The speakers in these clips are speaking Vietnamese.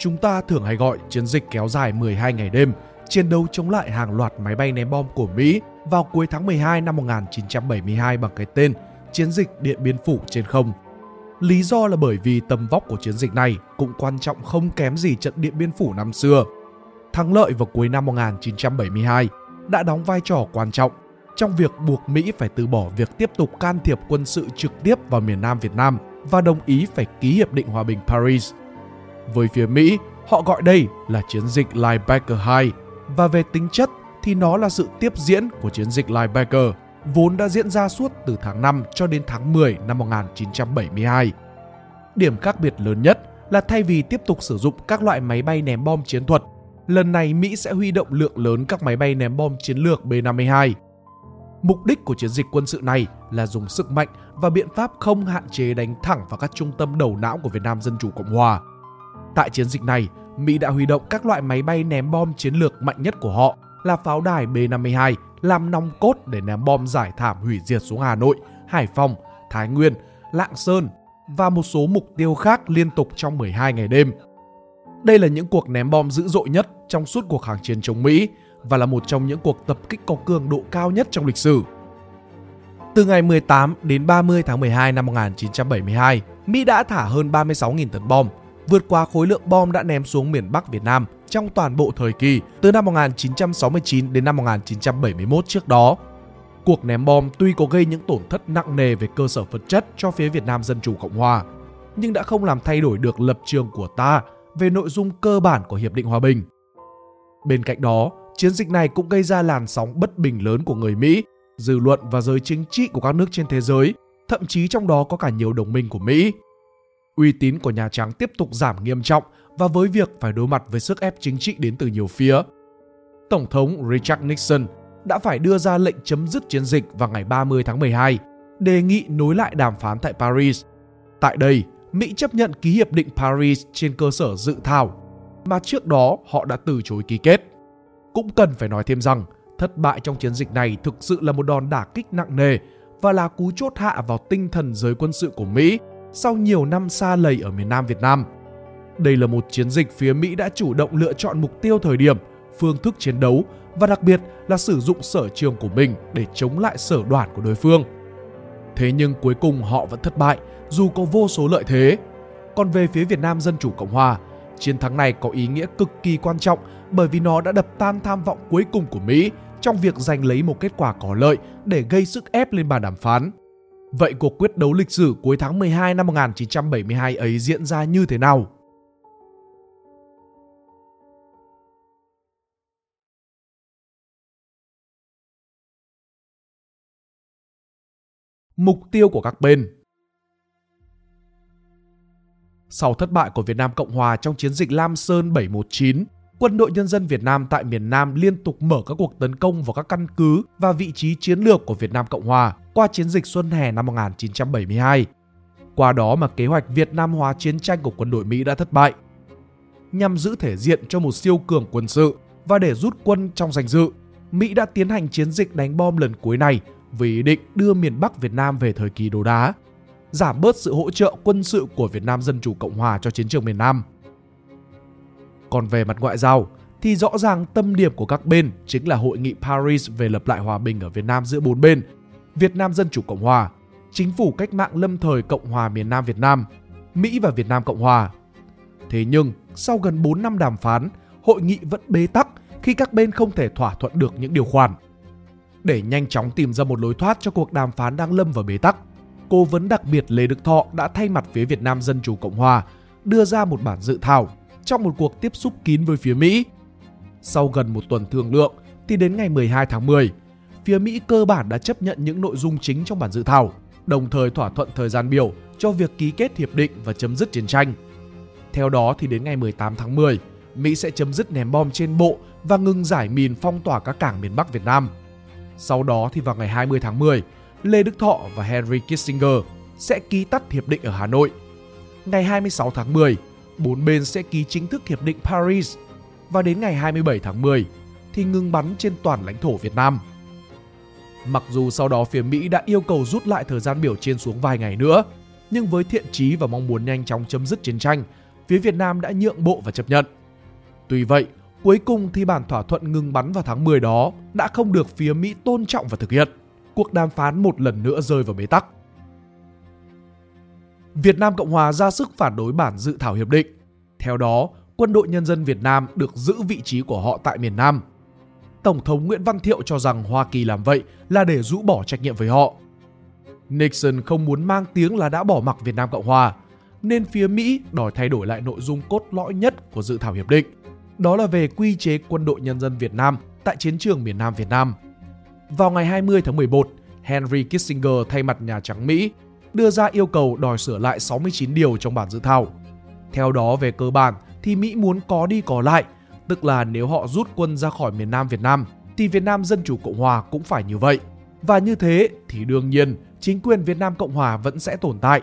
Chúng ta thường hay gọi chiến dịch kéo dài 12 ngày đêm, chiến đấu chống lại hàng loạt máy bay ném bom của Mỹ vào cuối tháng 12 năm 1972 bằng cái tên Chiến dịch Điện Biên Phủ trên không. Lý do là bởi vì tầm vóc của chiến dịch này cũng quan trọng không kém gì trận Điện Biên Phủ năm xưa. Thắng lợi vào cuối năm 1972 đã đóng vai trò quan trọng trong việc buộc Mỹ phải từ bỏ việc tiếp tục can thiệp quân sự trực tiếp vào miền Nam Việt Nam và đồng ý phải ký hiệp định hòa bình Paris. Với phía Mỹ, họ gọi đây là chiến dịch Linebacker 2 và về tính chất thì nó là sự tiếp diễn của chiến dịch Linebacker vốn đã diễn ra suốt từ tháng 5 cho đến tháng 10 năm 1972. Điểm khác biệt lớn nhất là thay vì tiếp tục sử dụng các loại máy bay ném bom chiến thuật, lần này Mỹ sẽ huy động lượng lớn các máy bay ném bom chiến lược B-52. Mục đích của chiến dịch quân sự này là dùng sức mạnh và biện pháp không hạn chế đánh thẳng vào các trung tâm đầu não của Việt Nam Dân Chủ Cộng Hòa. Tại chiến dịch này, Mỹ đã huy động các loại máy bay ném bom chiến lược mạnh nhất của họ là pháo đài B-52 làm nòng cốt để ném bom giải thảm hủy diệt xuống Hà Nội, Hải Phòng, Thái Nguyên, Lạng Sơn và một số mục tiêu khác liên tục trong 12 ngày đêm. Đây là những cuộc ném bom dữ dội nhất trong suốt cuộc kháng chiến chống Mỹ và là một trong những cuộc tập kích có cường độ cao nhất trong lịch sử. Từ ngày 18 đến 30 tháng 12 năm 1972, Mỹ đã thả hơn 36.000 tấn bom, vượt qua khối lượng bom đã ném xuống miền Bắc Việt Nam trong toàn bộ thời kỳ từ năm 1969 đến năm 1971 trước đó. Cuộc ném bom tuy có gây những tổn thất nặng nề về cơ sở vật chất cho phía Việt Nam Dân Chủ Cộng Hòa, nhưng đã không làm thay đổi được lập trường của ta về nội dung cơ bản của Hiệp định Hòa bình. Bên cạnh đó, chiến dịch này cũng gây ra làn sóng bất bình lớn của người Mỹ, dư luận và giới chính trị của các nước trên thế giới, thậm chí trong đó có cả nhiều đồng minh của Mỹ. Uy tín của Nhà Trắng tiếp tục giảm nghiêm trọng và với việc phải đối mặt với sức ép chính trị đến từ nhiều phía. Tổng thống Richard Nixon đã phải đưa ra lệnh chấm dứt chiến dịch vào ngày 30 tháng 12, đề nghị nối lại đàm phán tại Paris. Tại đây, Mỹ chấp nhận ký hiệp định Paris trên cơ sở dự thảo mà trước đó họ đã từ chối ký kết. Cũng cần phải nói thêm rằng, thất bại trong chiến dịch này thực sự là một đòn đả kích nặng nề và là cú chốt hạ vào tinh thần giới quân sự của Mỹ sau nhiều năm xa lầy ở miền Nam Việt Nam. Đây là một chiến dịch phía Mỹ đã chủ động lựa chọn mục tiêu thời điểm, phương thức chiến đấu và đặc biệt là sử dụng sở trường của mình để chống lại sở đoản của đối phương. Thế nhưng cuối cùng họ vẫn thất bại dù có vô số lợi thế. Còn về phía Việt Nam Dân Chủ Cộng Hòa, chiến thắng này có ý nghĩa cực kỳ quan trọng bởi vì nó đã đập tan tham vọng cuối cùng của Mỹ trong việc giành lấy một kết quả có lợi để gây sức ép lên bàn đàm phán. Vậy cuộc quyết đấu lịch sử cuối tháng 12 năm 1972 ấy diễn ra như thế nào? Mục tiêu của các bên Sau thất bại của Việt Nam Cộng Hòa trong chiến dịch Lam Sơn 719, quân đội nhân dân Việt Nam tại miền Nam liên tục mở các cuộc tấn công vào các căn cứ và vị trí chiến lược của Việt Nam Cộng Hòa qua chiến dịch Xuân Hè năm 1972. Qua đó mà kế hoạch Việt Nam hóa chiến tranh của quân đội Mỹ đã thất bại. Nhằm giữ thể diện cho một siêu cường quân sự và để rút quân trong danh dự, Mỹ đã tiến hành chiến dịch đánh bom lần cuối này với ý định đưa miền Bắc Việt Nam về thời kỳ đồ đá, giảm bớt sự hỗ trợ quân sự của Việt Nam Dân Chủ Cộng Hòa cho chiến trường miền Nam. Còn về mặt ngoại giao, thì rõ ràng tâm điểm của các bên chính là hội nghị Paris về lập lại hòa bình ở Việt Nam giữa bốn bên, Việt Nam Dân Chủ Cộng Hòa, Chính phủ cách mạng lâm thời Cộng hòa miền Nam Việt Nam, Mỹ và Việt Nam Cộng Hòa. Thế nhưng, sau gần 4 năm đàm phán, hội nghị vẫn bế tắc khi các bên không thể thỏa thuận được những điều khoản. Để nhanh chóng tìm ra một lối thoát cho cuộc đàm phán đang lâm vào bế tắc, cố vấn đặc biệt Lê Đức Thọ đã thay mặt phía Việt Nam Dân Chủ Cộng Hòa đưa ra một bản dự thảo trong một cuộc tiếp xúc kín với phía Mỹ. Sau gần một tuần thương lượng thì đến ngày 12 tháng 10, phía Mỹ cơ bản đã chấp nhận những nội dung chính trong bản dự thảo, đồng thời thỏa thuận thời gian biểu cho việc ký kết hiệp định và chấm dứt chiến tranh. Theo đó thì đến ngày 18 tháng 10, Mỹ sẽ chấm dứt ném bom trên bộ và ngừng giải mìn phong tỏa các cảng miền Bắc Việt Nam. Sau đó thì vào ngày 20 tháng 10, Lê Đức Thọ và Henry Kissinger sẽ ký tắt hiệp định ở Hà Nội. Ngày 26 tháng 10, bốn bên sẽ ký chính thức hiệp định Paris và đến ngày 27 tháng 10 thì ngừng bắn trên toàn lãnh thổ Việt Nam. Mặc dù sau đó phía Mỹ đã yêu cầu rút lại thời gian biểu trên xuống vài ngày nữa, nhưng với thiện chí và mong muốn nhanh chóng chấm dứt chiến tranh, phía Việt Nam đã nhượng bộ và chấp nhận. Tuy vậy, cuối cùng thì bản thỏa thuận ngừng bắn vào tháng 10 đó đã không được phía Mỹ tôn trọng và thực hiện. Cuộc đàm phán một lần nữa rơi vào bế tắc. Việt Nam Cộng Hòa ra sức phản đối bản dự thảo hiệp định. Theo đó, quân đội nhân dân Việt Nam được giữ vị trí của họ tại miền Nam. Tổng thống Nguyễn Văn Thiệu cho rằng Hoa Kỳ làm vậy là để rũ bỏ trách nhiệm với họ. Nixon không muốn mang tiếng là đã bỏ mặc Việt Nam Cộng Hòa, nên phía Mỹ đòi thay đổi lại nội dung cốt lõi nhất của dự thảo hiệp định. Đó là về quy chế quân đội nhân dân Việt Nam tại chiến trường miền Nam Việt Nam. Vào ngày 20 tháng 11, Henry Kissinger thay mặt Nhà Trắng Mỹ đưa ra yêu cầu đòi sửa lại 69 điều trong bản dự thảo. Theo đó về cơ bản thì Mỹ muốn có đi có lại, tức là nếu họ rút quân ra khỏi miền Nam Việt Nam thì Việt Nam Dân Chủ Cộng Hòa cũng phải như vậy. Và như thế thì đương nhiên chính quyền Việt Nam Cộng Hòa vẫn sẽ tồn tại.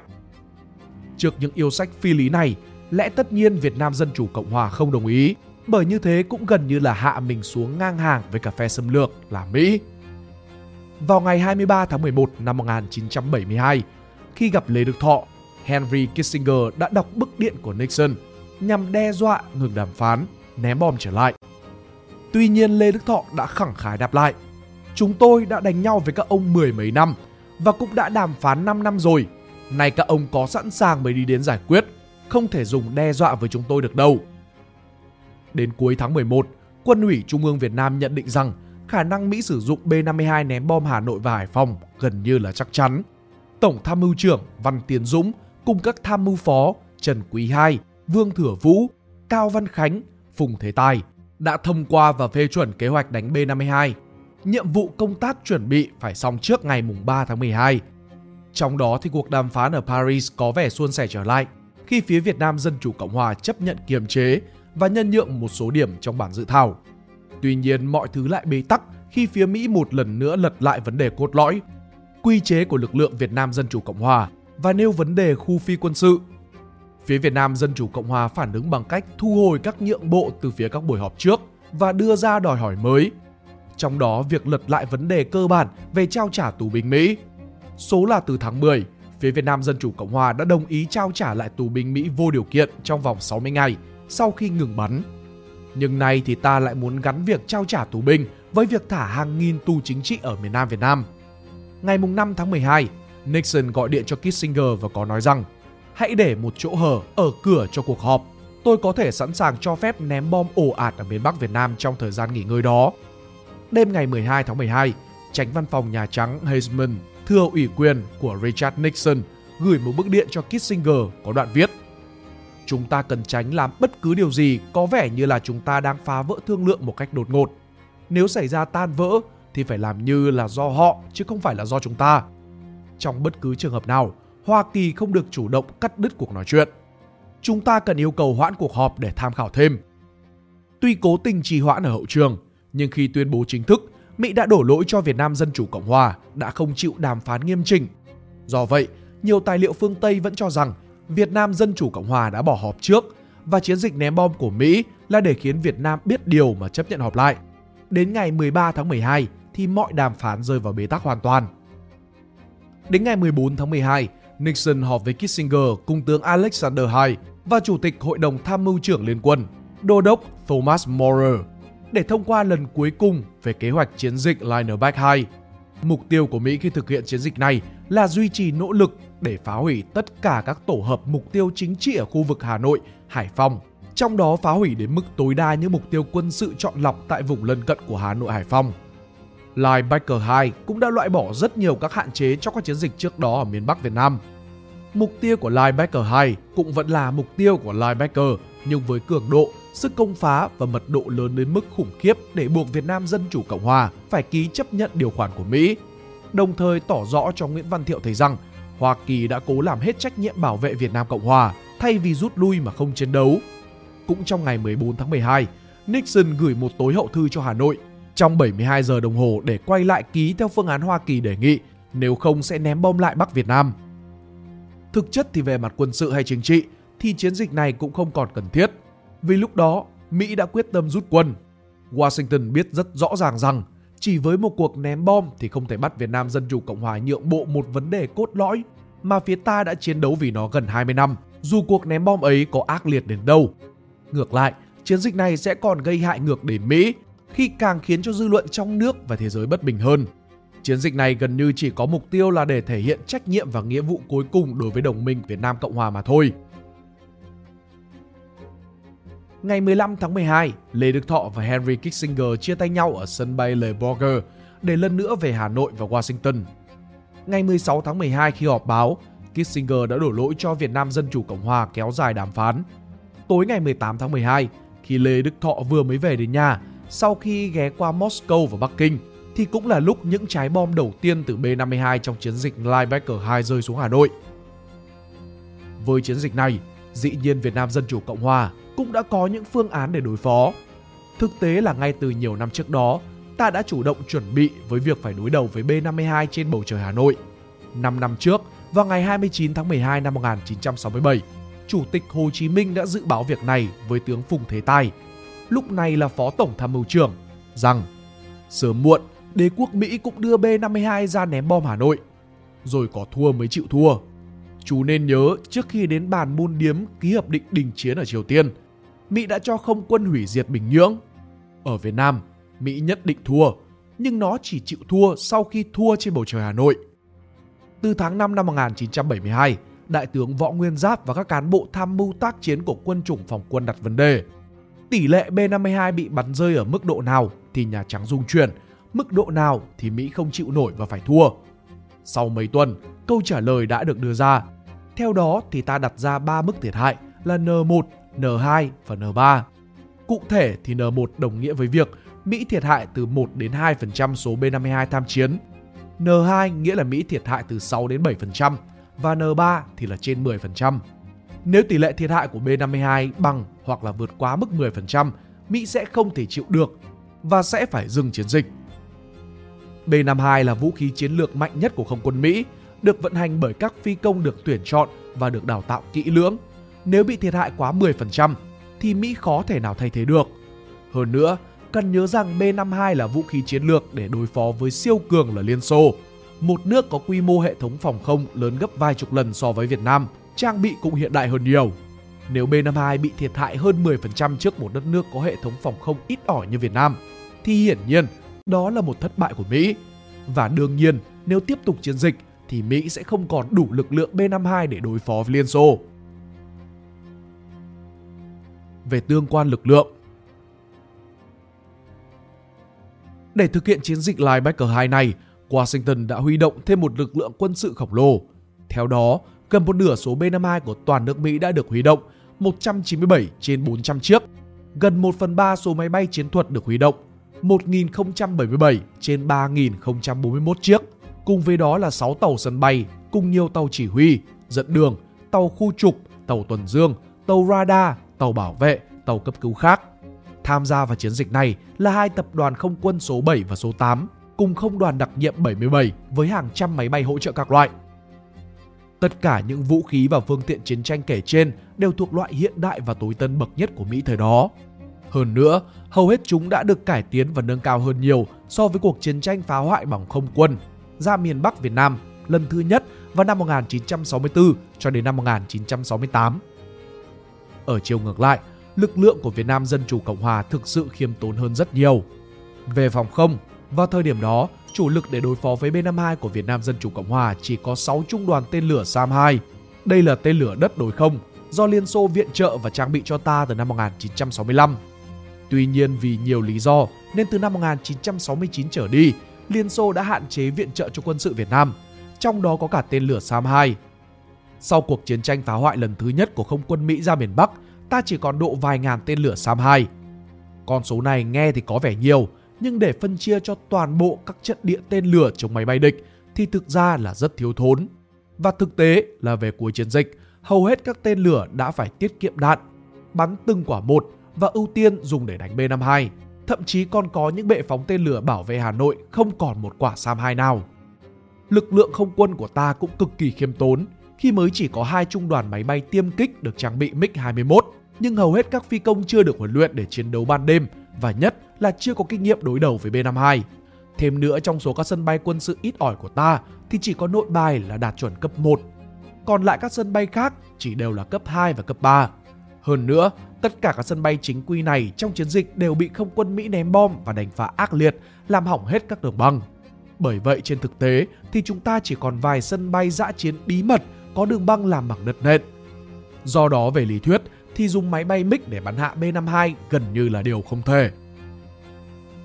Trước những yêu sách phi lý này, lẽ tất nhiên Việt Nam Dân Chủ Cộng Hòa không đồng ý, bởi như thế cũng gần như là hạ mình xuống ngang hàng với cả phe xâm lược là Mỹ. Vào ngày 23 tháng 11 năm 1972, khi gặp Lê Đức Thọ, Henry Kissinger đã đọc bức điện của Nixon nhằm đe dọa ngừng đàm phán, ném bom trở lại. Tuy nhiên Lê Đức Thọ đã khẳng khái đáp lại. Chúng tôi đã đánh nhau với các ông mười mấy năm và cũng đã đàm phán 5 năm rồi. Nay các ông có sẵn sàng mới đi đến giải quyết, không thể dùng đe dọa với chúng tôi được đâu. Đến cuối tháng 11, Quân ủy Trung ương Việt Nam nhận định rằng khả năng Mỹ sử dụng B-52 ném bom Hà Nội và Hải Phòng gần như là chắc chắn. Tổng tham mưu trưởng Văn Tiến Dũng cùng các tham mưu phó Trần Quý Hai, Vương Thừa Vũ, Cao Văn Khánh, Phùng Thế Tài đã thông qua và phê chuẩn kế hoạch đánh B-52. Nhiệm vụ công tác chuẩn bị phải xong trước ngày 3 tháng 12. Trong đó thì cuộc đàm phán ở Paris có vẻ suôn sẻ trở lại khi phía Việt Nam Dân Chủ Cộng Hòa chấp nhận kiềm chế và nhân nhượng một số điểm trong bản dự thảo. Tuy nhiên mọi thứ lại bế tắc khi phía Mỹ một lần nữa lật lại vấn đề cốt lõi, quy chế của lực lượng Việt Nam Dân Chủ Cộng Hòa và nêu vấn đề khu phi quân sự. Phía Việt Nam Dân Chủ Cộng Hòa phản ứng bằng cách thu hồi các nhượng bộ từ phía các buổi họp trước và đưa ra đòi hỏi mới. Trong đó việc lật lại vấn đề cơ bản về trao trả tù binh Mỹ. Số là từ tháng 10, phía Việt Nam Dân Chủ Cộng Hòa đã đồng ý trao trả lại tù binh Mỹ vô điều kiện trong vòng 60 ngày sau khi ngừng bắn. Nhưng nay thì ta lại muốn gắn việc trao trả tù binh với việc thả hàng nghìn tù chính trị ở miền Nam Việt Nam. Ngày 5 tháng 12, Nixon gọi điện cho Kissinger và có nói rằng hãy để một chỗ hở ở cửa cho cuộc họp. Tôi có thể sẵn sàng cho phép ném bom ồ ạt ở miền Bắc Việt Nam trong thời gian nghỉ ngơi đó. Đêm ngày 12 tháng 12, tránh văn phòng Nhà Trắng Heisman thừa ủy quyền của Richard Nixon gửi một bức điện cho Kissinger có đoạn viết Chúng ta cần tránh làm bất cứ điều gì có vẻ như là chúng ta đang phá vỡ thương lượng một cách đột ngột. Nếu xảy ra tan vỡ thì phải làm như là do họ chứ không phải là do chúng ta. Trong bất cứ trường hợp nào, Hoa Kỳ không được chủ động cắt đứt cuộc nói chuyện. Chúng ta cần yêu cầu hoãn cuộc họp để tham khảo thêm. Tuy cố tình trì hoãn ở hậu trường, nhưng khi tuyên bố chính thức, Mỹ đã đổ lỗi cho Việt Nam Dân Chủ Cộng Hòa đã không chịu đàm phán nghiêm chỉnh. Do vậy, nhiều tài liệu phương Tây vẫn cho rằng Việt Nam Dân Chủ Cộng Hòa đã bỏ họp trước và chiến dịch ném bom của Mỹ là để khiến Việt Nam biết điều mà chấp nhận họp lại. Đến ngày 13 tháng 12 thì mọi đàm phán rơi vào bế tắc hoàn toàn. Đến ngày 14 tháng 12, Nixon họp với Kissinger cùng tướng Alexander II và Chủ tịch Hội đồng Tham mưu trưởng Liên quân, Đô đốc Thomas Moore để thông qua lần cuối cùng về kế hoạch chiến dịch Lineback 2. Mục tiêu của Mỹ khi thực hiện chiến dịch này là duy trì nỗ lực để phá hủy tất cả các tổ hợp mục tiêu chính trị ở khu vực Hà Nội, Hải Phòng, trong đó phá hủy đến mức tối đa những mục tiêu quân sự chọn lọc tại vùng lân cận của Hà Nội Hải Phòng. Linebacker 2 cũng đã loại bỏ rất nhiều các hạn chế cho các chiến dịch trước đó ở miền Bắc Việt Nam. Mục tiêu của Linebacker 2 cũng vẫn là mục tiêu của Linebacker nhưng với cường độ, sức công phá và mật độ lớn đến mức khủng khiếp để buộc Việt Nam Dân Chủ Cộng Hòa phải ký chấp nhận điều khoản của Mỹ. Đồng thời tỏ rõ cho Nguyễn Văn Thiệu thấy rằng Hoa Kỳ đã cố làm hết trách nhiệm bảo vệ Việt Nam Cộng Hòa thay vì rút lui mà không chiến đấu. Cũng trong ngày 14 tháng 12, Nixon gửi một tối hậu thư cho Hà Nội trong 72 giờ đồng hồ để quay lại ký theo phương án Hoa Kỳ đề nghị, nếu không sẽ ném bom lại Bắc Việt Nam. Thực chất thì về mặt quân sự hay chính trị thì chiến dịch này cũng không còn cần thiết, vì lúc đó Mỹ đã quyết tâm rút quân. Washington biết rất rõ ràng rằng chỉ với một cuộc ném bom thì không thể bắt Việt Nam Dân Chủ Cộng Hòa nhượng bộ một vấn đề cốt lõi mà phía ta đã chiến đấu vì nó gần 20 năm, dù cuộc ném bom ấy có ác liệt đến đâu. Ngược lại, chiến dịch này sẽ còn gây hại ngược đến Mỹ khi càng khiến cho dư luận trong nước và thế giới bất bình hơn. Chiến dịch này gần như chỉ có mục tiêu là để thể hiện trách nhiệm và nghĩa vụ cuối cùng đối với đồng minh Việt Nam Cộng Hòa mà thôi. Ngày 15 tháng 12, Lê Đức Thọ và Henry Kissinger chia tay nhau ở sân bay Le Bourget để lần nữa về Hà Nội và Washington. Ngày 16 tháng 12 khi họp báo, Kissinger đã đổ lỗi cho Việt Nam Dân Chủ Cộng Hòa kéo dài đàm phán. Tối ngày 18 tháng 12, khi Lê Đức Thọ vừa mới về đến nhà, sau khi ghé qua Moscow và Bắc Kinh, thì cũng là lúc những trái bom đầu tiên từ B-52 trong chiến dịch Linebacker 2 rơi xuống Hà Nội. Với chiến dịch này, dĩ nhiên Việt Nam Dân Chủ Cộng Hòa cũng đã có những phương án để đối phó. Thực tế là ngay từ nhiều năm trước đó, ta đã chủ động chuẩn bị với việc phải đối đầu với B-52 trên bầu trời Hà Nội. 5 năm trước, vào ngày 29 tháng 12 năm 1967, Chủ tịch Hồ Chí Minh đã dự báo việc này với tướng Phùng Thế Tài, lúc này là Phó Tổng Tham mưu trưởng, rằng sớm muộn đế quốc Mỹ cũng đưa B-52 ra ném bom Hà Nội. Rồi có thua mới chịu thua. Chú nên nhớ trước khi đến bàn môn điếm ký hợp định đình chiến ở Triều Tiên, Mỹ đã cho không quân hủy diệt Bình Nhưỡng. Ở Việt Nam, Mỹ nhất định thua, nhưng nó chỉ chịu thua sau khi thua trên bầu trời Hà Nội. Từ tháng 5 năm 1972, Đại tướng Võ Nguyên Giáp và các cán bộ tham mưu tác chiến của quân chủng phòng quân đặt vấn đề. Tỷ lệ B-52 bị bắn rơi ở mức độ nào thì Nhà Trắng dung chuyển, mức độ nào thì Mỹ không chịu nổi và phải thua. Sau mấy tuần, câu trả lời đã được đưa ra. Theo đó thì ta đặt ra 3 mức thiệt hại là N1, N2 và N3. Cụ thể thì N1 đồng nghĩa với việc Mỹ thiệt hại từ 1 đến 2% số B-52 tham chiến. N2 nghĩa là Mỹ thiệt hại từ 6 đến 7% và N3 thì là trên 10%. Nếu tỷ lệ thiệt hại của B-52 bằng hoặc là vượt quá mức 10%, Mỹ sẽ không thể chịu được và sẽ phải dừng chiến dịch. B-52 là vũ khí chiến lược mạnh nhất của không quân Mỹ, được vận hành bởi các phi công được tuyển chọn và được đào tạo kỹ lưỡng. Nếu bị thiệt hại quá 10% thì Mỹ khó thể nào thay thế được. Hơn nữa, cần nhớ rằng B-52 là vũ khí chiến lược để đối phó với siêu cường là Liên Xô, một nước có quy mô hệ thống phòng không lớn gấp vài chục lần so với Việt Nam, trang bị cũng hiện đại hơn nhiều. Nếu B-52 bị thiệt hại hơn 10% trước một đất nước có hệ thống phòng không ít ỏi như Việt Nam, thì hiển nhiên đó là một thất bại của Mỹ. Và đương nhiên, nếu tiếp tục chiến dịch thì Mỹ sẽ không còn đủ lực lượng B-52 để đối phó với Liên Xô. Về tương quan lực lượng Để thực hiện chiến dịch Linebacker 2 này, Washington đã huy động thêm một lực lượng quân sự khổng lồ. Theo đó, gần một nửa số B-52 của toàn nước Mỹ đã được huy động, 197 trên 400 chiếc. Gần 1 phần 3 số máy bay chiến thuật được huy động, 1.077 trên 3.041 chiếc. Cùng với đó là 6 tàu sân bay, cùng nhiều tàu chỉ huy, dẫn đường, tàu khu trục, tàu tuần dương, tàu radar, tàu bảo vệ, tàu cấp cứu khác. Tham gia vào chiến dịch này là hai tập đoàn không quân số 7 và số 8, cùng không đoàn đặc nhiệm 77 với hàng trăm máy bay hỗ trợ các loại. Tất cả những vũ khí và phương tiện chiến tranh kể trên đều thuộc loại hiện đại và tối tân bậc nhất của Mỹ thời đó. Hơn nữa, hầu hết chúng đã được cải tiến và nâng cao hơn nhiều so với cuộc chiến tranh phá hoại bằng không quân ra miền Bắc Việt Nam lần thứ nhất vào năm 1964 cho đến năm 1968. Ở chiều ngược lại, lực lượng của Việt Nam Dân Chủ Cộng Hòa thực sự khiêm tốn hơn rất nhiều. Về phòng không, vào thời điểm đó, chủ lực để đối phó với B-52 của Việt Nam Dân Chủ Cộng Hòa chỉ có 6 trung đoàn tên lửa SAM-2. Đây là tên lửa đất đối không, do Liên Xô viện trợ và trang bị cho ta từ năm 1965. Tuy nhiên vì nhiều lý do nên từ năm 1969 trở đi, Liên Xô đã hạn chế viện trợ cho quân sự Việt Nam, trong đó có cả tên lửa SAM-2. Sau cuộc chiến tranh phá hoại lần thứ nhất của không quân Mỹ ra miền Bắc, ta chỉ còn độ vài ngàn tên lửa SAM-2. Con số này nghe thì có vẻ nhiều, nhưng để phân chia cho toàn bộ các trận địa tên lửa chống máy bay địch thì thực ra là rất thiếu thốn. Và thực tế là về cuối chiến dịch, hầu hết các tên lửa đã phải tiết kiệm đạn, bắn từng quả một và ưu tiên dùng để đánh B-52. Thậm chí còn có những bệ phóng tên lửa bảo vệ Hà Nội không còn một quả SAM-2 nào. Lực lượng không quân của ta cũng cực kỳ khiêm tốn khi mới chỉ có hai trung đoàn máy bay tiêm kích được trang bị MiG-21, nhưng hầu hết các phi công chưa được huấn luyện để chiến đấu ban đêm và nhất là chưa có kinh nghiệm đối đầu với B-52. Thêm nữa trong số các sân bay quân sự ít ỏi của ta thì chỉ có nội bài là đạt chuẩn cấp 1. Còn lại các sân bay khác chỉ đều là cấp 2 và cấp 3. Hơn nữa, tất cả các sân bay chính quy này trong chiến dịch đều bị không quân Mỹ ném bom và đánh phá ác liệt, làm hỏng hết các đường băng. Bởi vậy trên thực tế thì chúng ta chỉ còn vài sân bay dã chiến bí mật có đường băng làm bằng đất nện. Do đó về lý thuyết thì dùng máy bay MiG để bắn hạ B-52 gần như là điều không thể.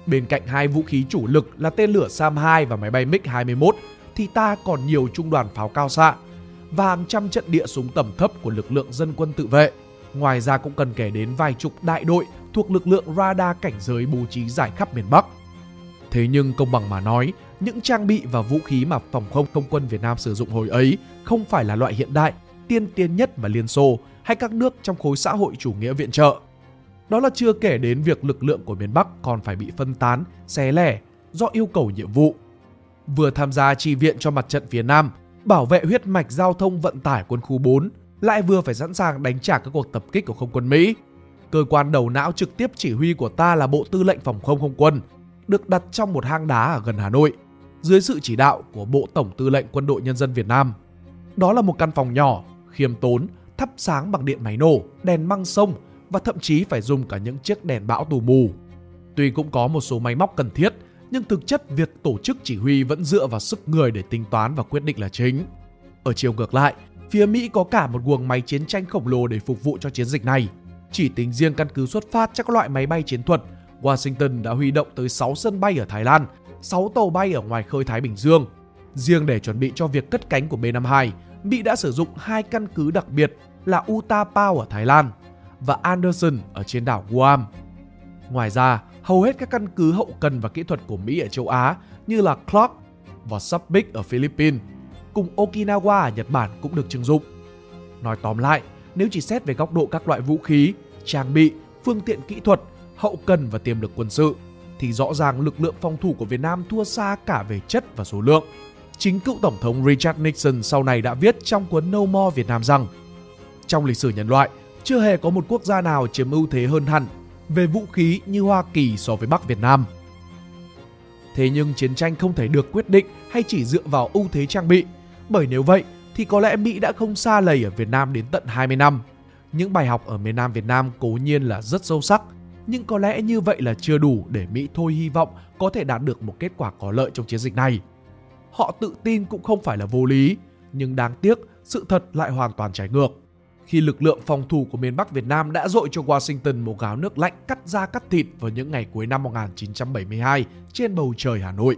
Bên cạnh hai vũ khí chủ lực là tên lửa SAM-2 và máy bay MiG-21 thì ta còn nhiều trung đoàn pháo cao xạ và hàng trăm trận địa súng tầm thấp của lực lượng dân quân tự vệ. Ngoài ra cũng cần kể đến vài chục đại đội thuộc lực lượng radar cảnh giới bố trí giải khắp miền Bắc. Thế nhưng công bằng mà nói, những trang bị và vũ khí mà phòng không không quân Việt Nam sử dụng hồi ấy không phải là loại hiện đại, tiên tiến nhất mà Liên Xô hay các nước trong khối xã hội chủ nghĩa viện trợ. Đó là chưa kể đến việc lực lượng của miền Bắc còn phải bị phân tán, xé lẻ do yêu cầu nhiệm vụ. Vừa tham gia chi viện cho mặt trận phía Nam, bảo vệ huyết mạch giao thông vận tải quân khu 4, lại vừa phải sẵn sàng đánh trả các cuộc tập kích của không quân Mỹ. Cơ quan đầu não trực tiếp chỉ huy của ta là Bộ Tư lệnh Phòng không Không quân, được đặt trong một hang đá ở gần Hà Nội, dưới sự chỉ đạo của Bộ Tổng Tư lệnh Quân đội Nhân dân Việt Nam. Đó là một căn phòng nhỏ, khiêm tốn, thắp sáng bằng điện máy nổ, đèn măng sông và thậm chí phải dùng cả những chiếc đèn bão tù mù. Tuy cũng có một số máy móc cần thiết, nhưng thực chất việc tổ chức chỉ huy vẫn dựa vào sức người để tính toán và quyết định là chính. Ở chiều ngược lại, phía Mỹ có cả một guồng máy chiến tranh khổng lồ để phục vụ cho chiến dịch này. Chỉ tính riêng căn cứ xuất phát cho các loại máy bay chiến thuật, Washington đã huy động tới 6 sân bay ở Thái Lan, 6 tàu bay ở ngoài khơi Thái Bình Dương. Riêng để chuẩn bị cho việc cất cánh của B-52, Mỹ đã sử dụng hai căn cứ đặc biệt là Utapao ở Thái Lan và Anderson ở trên đảo Guam. Ngoài ra, hầu hết các căn cứ hậu cần và kỹ thuật của Mỹ ở châu Á như là Clark và Subic ở Philippines cùng Okinawa ở Nhật Bản cũng được trưng dụng. Nói tóm lại, nếu chỉ xét về góc độ các loại vũ khí, trang bị, phương tiện kỹ thuật, hậu cần và tiềm lực quân sự, thì rõ ràng lực lượng phòng thủ của Việt Nam thua xa cả về chất và số lượng. Chính cựu Tổng thống Richard Nixon sau này đã viết trong cuốn No More Việt Nam rằng trong lịch sử nhân loại, chưa hề có một quốc gia nào chiếm ưu thế hơn hẳn về vũ khí như Hoa Kỳ so với Bắc Việt Nam. Thế nhưng chiến tranh không thể được quyết định hay chỉ dựa vào ưu thế trang bị, bởi nếu vậy thì có lẽ Mỹ đã không xa lầy ở Việt Nam đến tận 20 năm. Những bài học ở miền Nam Việt Nam cố nhiên là rất sâu sắc, nhưng có lẽ như vậy là chưa đủ để Mỹ thôi hy vọng có thể đạt được một kết quả có lợi trong chiến dịch này. Họ tự tin cũng không phải là vô lý, nhưng đáng tiếc sự thật lại hoàn toàn trái ngược. Khi lực lượng phòng thủ của miền Bắc Việt Nam đã dội cho Washington một gáo nước lạnh cắt da cắt thịt vào những ngày cuối năm 1972 trên bầu trời Hà Nội.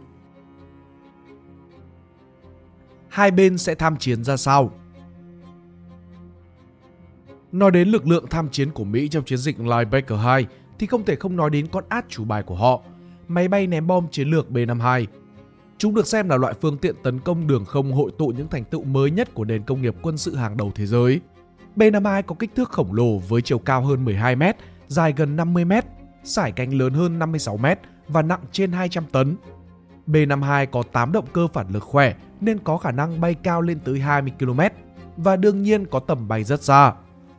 Hai bên sẽ tham chiến ra sao? Nói đến lực lượng tham chiến của Mỹ trong chiến dịch Linebacker 2 thì không thể không nói đến con át chủ bài của họ, máy bay ném bom chiến lược B-52. Chúng được xem là loại phương tiện tấn công đường không hội tụ những thành tựu mới nhất của nền công nghiệp quân sự hàng đầu thế giới. B-52 có kích thước khổng lồ với chiều cao hơn 12 m, dài gần 50 m, sải cánh lớn hơn 56 m và nặng trên 200 tấn. B-52 có 8 động cơ phản lực khỏe nên có khả năng bay cao lên tới 20 km và đương nhiên có tầm bay rất xa.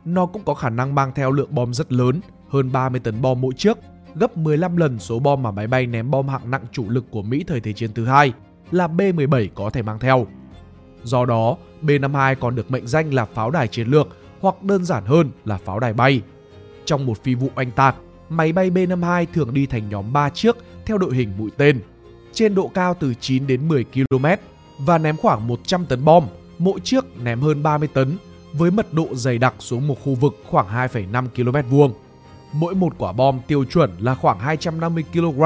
Nó cũng có khả năng mang theo lượng bom rất lớn, hơn 30 tấn bom mỗi chiếc, gấp 15 lần số bom mà máy bay ném bom hạng nặng chủ lực của Mỹ thời Thế chiến thứ hai là B-17 có thể mang theo. Do đó, B-52 còn được mệnh danh là pháo đài chiến lược hoặc đơn giản hơn là pháo đài bay. Trong một phi vụ oanh tạc, máy bay B-52 thường đi thành nhóm 3 chiếc theo đội hình mũi tên, trên độ cao từ 9 đến 10 km và ném khoảng 100 tấn bom, mỗi chiếc ném hơn 30 tấn với mật độ dày đặc xuống một khu vực khoảng 2,5 km vuông mỗi một quả bom tiêu chuẩn là khoảng 250 kg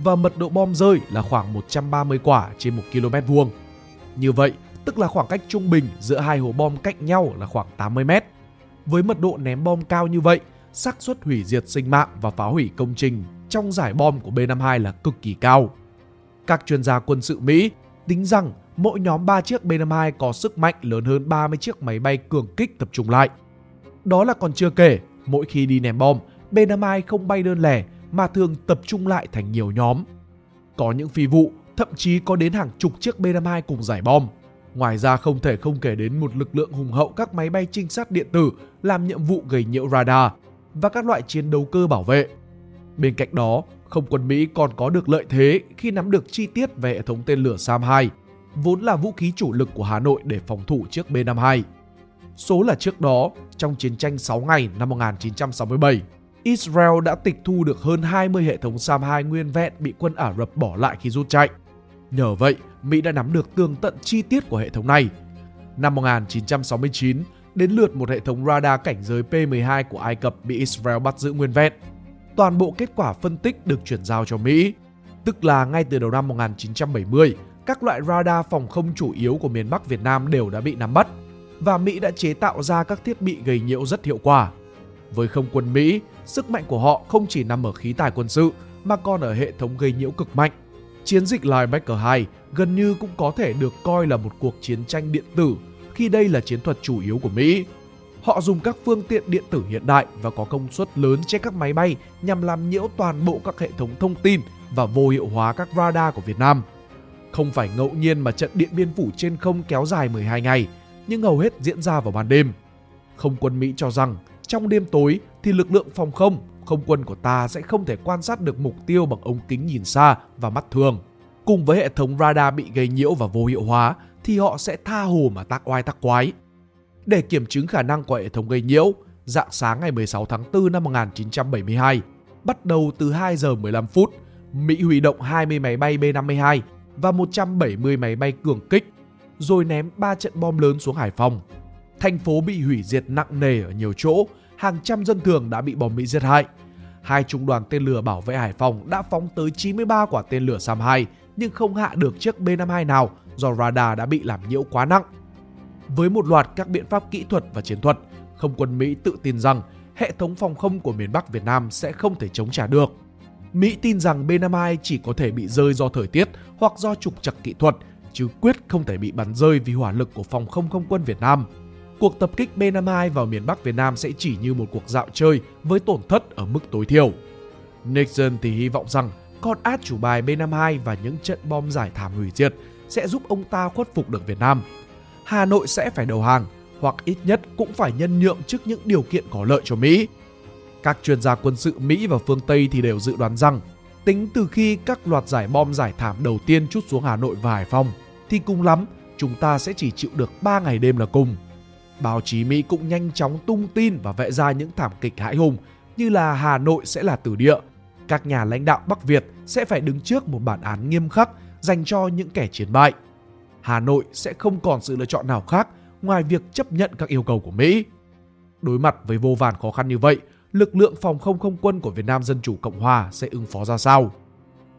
và mật độ bom rơi là khoảng 130 quả trên 1 km vuông. Như vậy, tức là khoảng cách trung bình giữa hai hố bom cạnh nhau là khoảng 80 m. Với mật độ ném bom cao như vậy, xác suất hủy diệt sinh mạng và phá hủy công trình trong giải bom của B-52 là cực kỳ cao. Các chuyên gia quân sự Mỹ tính rằng mỗi nhóm 3 chiếc B-52 có sức mạnh lớn hơn 30 chiếc máy bay cường kích tập trung lại. Đó là còn chưa kể, mỗi khi đi ném bom, B-52 không bay đơn lẻ mà thường tập trung lại thành nhiều nhóm. Có những phi vụ thậm chí có đến hàng chục chiếc B-52 cùng giải bom. Ngoài ra không thể không kể đến một lực lượng hùng hậu các máy bay trinh sát điện tử làm nhiệm vụ gây nhiễu radar và các loại chiến đấu cơ bảo vệ. Bên cạnh đó, không quân Mỹ còn có được lợi thế khi nắm được chi tiết về hệ thống tên lửa SAM-2, vốn là vũ khí chủ lực của Hà Nội để phòng thủ trước B-52. Số là trước đó, trong chiến tranh 6 ngày năm 1967, Israel đã tịch thu được hơn 20 hệ thống SAM-2 nguyên vẹn bị quân Ả Rập bỏ lại khi rút chạy. Nhờ vậy, Mỹ đã nắm được tường tận chi tiết của hệ thống này. Năm 1969, đến lượt một hệ thống radar cảnh giới P-12 của Ai Cập bị Israel bắt giữ nguyên vẹn. Toàn bộ kết quả phân tích được chuyển giao cho Mỹ. Tức là ngay từ đầu năm 1970, các loại radar phòng không chủ yếu của miền Bắc Việt Nam đều đã bị nắm bắt và Mỹ đã chế tạo ra các thiết bị gây nhiễu rất hiệu quả. Với không quân Mỹ, sức mạnh của họ không chỉ nằm ở khí tài quân sự mà còn ở hệ thống gây nhiễu cực mạnh. Chiến dịch Linebacker 2 gần như cũng có thể được coi là một cuộc chiến tranh điện tử khi đây là chiến thuật chủ yếu của Mỹ. Họ dùng các phương tiện điện tử hiện đại và có công suất lớn trên các máy bay nhằm làm nhiễu toàn bộ các hệ thống thông tin và vô hiệu hóa các radar của Việt Nam. Không phải ngẫu nhiên mà trận Điện Biên Phủ trên không kéo dài 12 ngày, nhưng hầu hết diễn ra vào ban đêm. Không quân Mỹ cho rằng trong đêm tối thì lực lượng phòng không, không quân của ta sẽ không thể quan sát được mục tiêu bằng ống kính nhìn xa và mắt thường. Cùng với hệ thống radar bị gây nhiễu và vô hiệu hóa thì họ sẽ tha hồ mà tác oai tác quái. Để kiểm chứng khả năng của hệ thống gây nhiễu, dạng sáng ngày 16 tháng 4 năm 1972, bắt đầu từ 2 giờ 15 phút, Mỹ huy động 20 máy bay B-52 và 170 máy bay cường kích, rồi ném 3 trận bom lớn xuống Hải Phòng. Thành phố bị hủy diệt nặng nề ở nhiều chỗ, hàng trăm dân thường đã bị bom Mỹ giết hại. Hai trung đoàn tên lửa bảo vệ Hải Phòng đã phóng tới 93 quả tên lửa SAM-2 nhưng không hạ được chiếc B-52 nào do radar đã bị làm nhiễu quá nặng. Với một loạt các biện pháp kỹ thuật và chiến thuật, không quân Mỹ tự tin rằng hệ thống phòng không của miền Bắc Việt Nam sẽ không thể chống trả được. Mỹ tin rằng B-52 chỉ có thể bị rơi do thời tiết hoặc do trục trặc kỹ thuật, chứ quyết không thể bị bắn rơi vì hỏa lực của phòng không không quân Việt Nam. Cuộc tập kích B-52 vào miền Bắc Việt Nam sẽ chỉ như một cuộc dạo chơi với tổn thất ở mức tối thiểu. Nixon thì hy vọng rằng con át chủ bài B-52 và những trận bom giải thảm hủy diệt sẽ giúp ông ta khuất phục được Việt Nam. Hà Nội sẽ phải đầu hàng hoặc ít nhất cũng phải nhân nhượng trước những điều kiện có lợi cho Mỹ. Các chuyên gia quân sự Mỹ và phương Tây thì đều dự đoán rằng tính từ khi các loạt giải bom giải thảm đầu tiên chút xuống Hà Nội và Hải Phòng thì cùng lắm chúng ta sẽ chỉ chịu được 3 ngày đêm là cùng. Báo chí Mỹ cũng nhanh chóng tung tin và vẽ ra những thảm kịch hãi hùng như là Hà Nội sẽ là tử địa. Các nhà lãnh đạo Bắc Việt sẽ phải đứng trước một bản án nghiêm khắc dành cho những kẻ chiến bại. Hà Nội sẽ không còn sự lựa chọn nào khác ngoài việc chấp nhận các yêu cầu của Mỹ. Đối mặt với vô vàn khó khăn như vậy, lực lượng phòng không không quân của Việt Nam Dân Chủ Cộng Hòa sẽ ứng phó ra sao?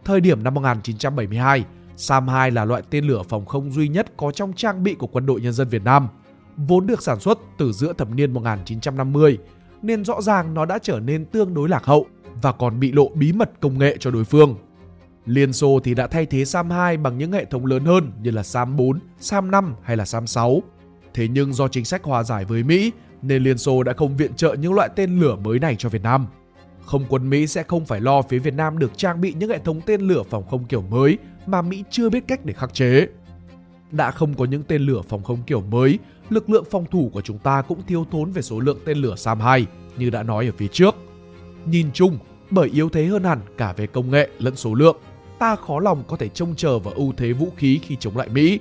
Thời điểm năm 1972, SAM-2 là loại tên lửa phòng không duy nhất có trong trang bị của Quân đội Nhân dân Việt Nam, vốn được sản xuất từ giữa thập niên 1950, nên rõ ràng nó đã trở nên tương đối lạc hậu và còn bị lộ bí mật công nghệ cho đối phương. Liên Xô thì đã thay thế SAM-2 bằng những hệ thống lớn hơn như là SAM-4, SAM-5 hay là SAM-6. Thế nhưng do chính sách hòa giải với Mỹ nên Liên Xô đã không viện trợ những loại tên lửa mới này cho Việt Nam. Không quân Mỹ sẽ không phải lo phía Việt Nam được trang bị những hệ thống tên lửa phòng không kiểu mới mà Mỹ chưa biết cách để khắc chế. Đã không có những tên lửa phòng không kiểu mới, lực lượng phòng thủ của chúng ta cũng thiếu thốn về số lượng tên lửa SAM-2 như đã nói ở phía trước. Nhìn chung, bởi yếu thế hơn hẳn cả về công nghệ lẫn số lượng, ta khó lòng có thể trông chờ vào ưu thế vũ khí khi chống lại Mỹ.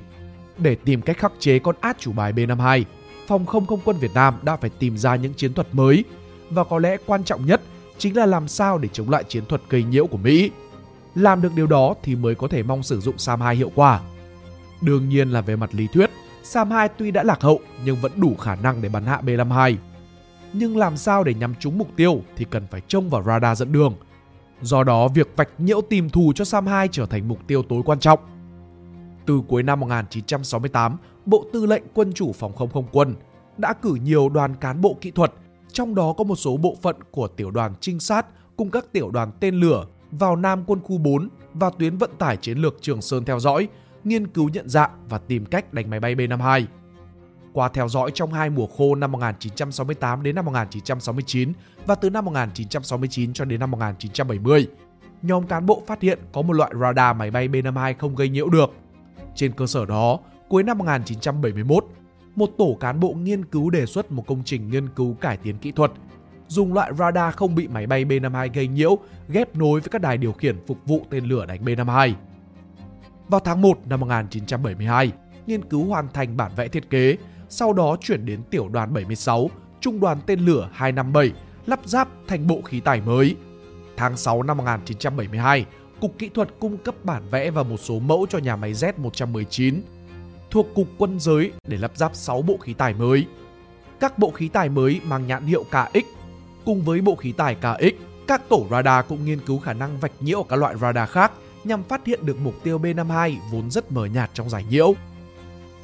Để tìm cách khắc chế con át chủ bài B-52, phòng không không quân Việt Nam đã phải tìm ra những chiến thuật mới và có lẽ quan trọng nhất chính là làm sao để chống lại chiến thuật gây nhiễu của Mỹ. Làm được điều đó thì mới có thể mong sử dụng SAM-2 hiệu quả. Đương nhiên là về mặt lý thuyết, SAM-2 tuy đã lạc hậu nhưng vẫn đủ khả năng để bắn hạ B-52. Nhưng làm sao để nhắm trúng mục tiêu thì cần phải trông vào radar dẫn đường. Do đó, việc vạch nhiễu tìm thù cho SAM-2 trở thành mục tiêu tối quan trọng. Từ cuối năm 1968, Bộ Tư lệnh Quân chủ Phòng không không quân đã cử nhiều đoàn cán bộ kỹ thuật, trong đó có một số bộ phận của tiểu đoàn trinh sát cùng các tiểu đoàn tên lửa vào Nam quân khu 4 và tuyến vận tải chiến lược Trường Sơn theo dõi, nghiên cứu nhận dạng và tìm cách đánh máy bay B-52. Qua theo dõi trong hai mùa khô năm 1968 đến năm 1969 và từ năm 1969 cho đến năm 1970, nhóm cán bộ phát hiện có một loại radar máy bay B-52 không gây nhiễu được. Trên cơ sở đó, cuối năm 1971, một tổ cán bộ nghiên cứu đề xuất một công trình nghiên cứu cải tiến kỹ thuật dùng loại radar không bị máy bay B-52 gây nhiễu ghép nối với các đài điều khiển phục vụ tên lửa đánh B-52. Vào tháng 1 năm 1972, nghiên cứu hoàn thành bản vẽ thiết kế sau đó chuyển đến tiểu đoàn 76, trung đoàn tên lửa 257, lắp ráp thành bộ khí tải mới. Tháng 6 năm 1972, Cục Kỹ thuật cung cấp bản vẽ và một số mẫu cho nhà máy Z-119 thuộc Cục Quân giới để lắp ráp 6 bộ khí tải mới. Các bộ khí tải mới mang nhãn hiệu KX. Cùng với bộ khí tải KX, các tổ radar cũng nghiên cứu khả năng vạch nhiễu các loại radar khác nhằm phát hiện được mục tiêu B-52 vốn rất mờ nhạt trong giải nhiễu.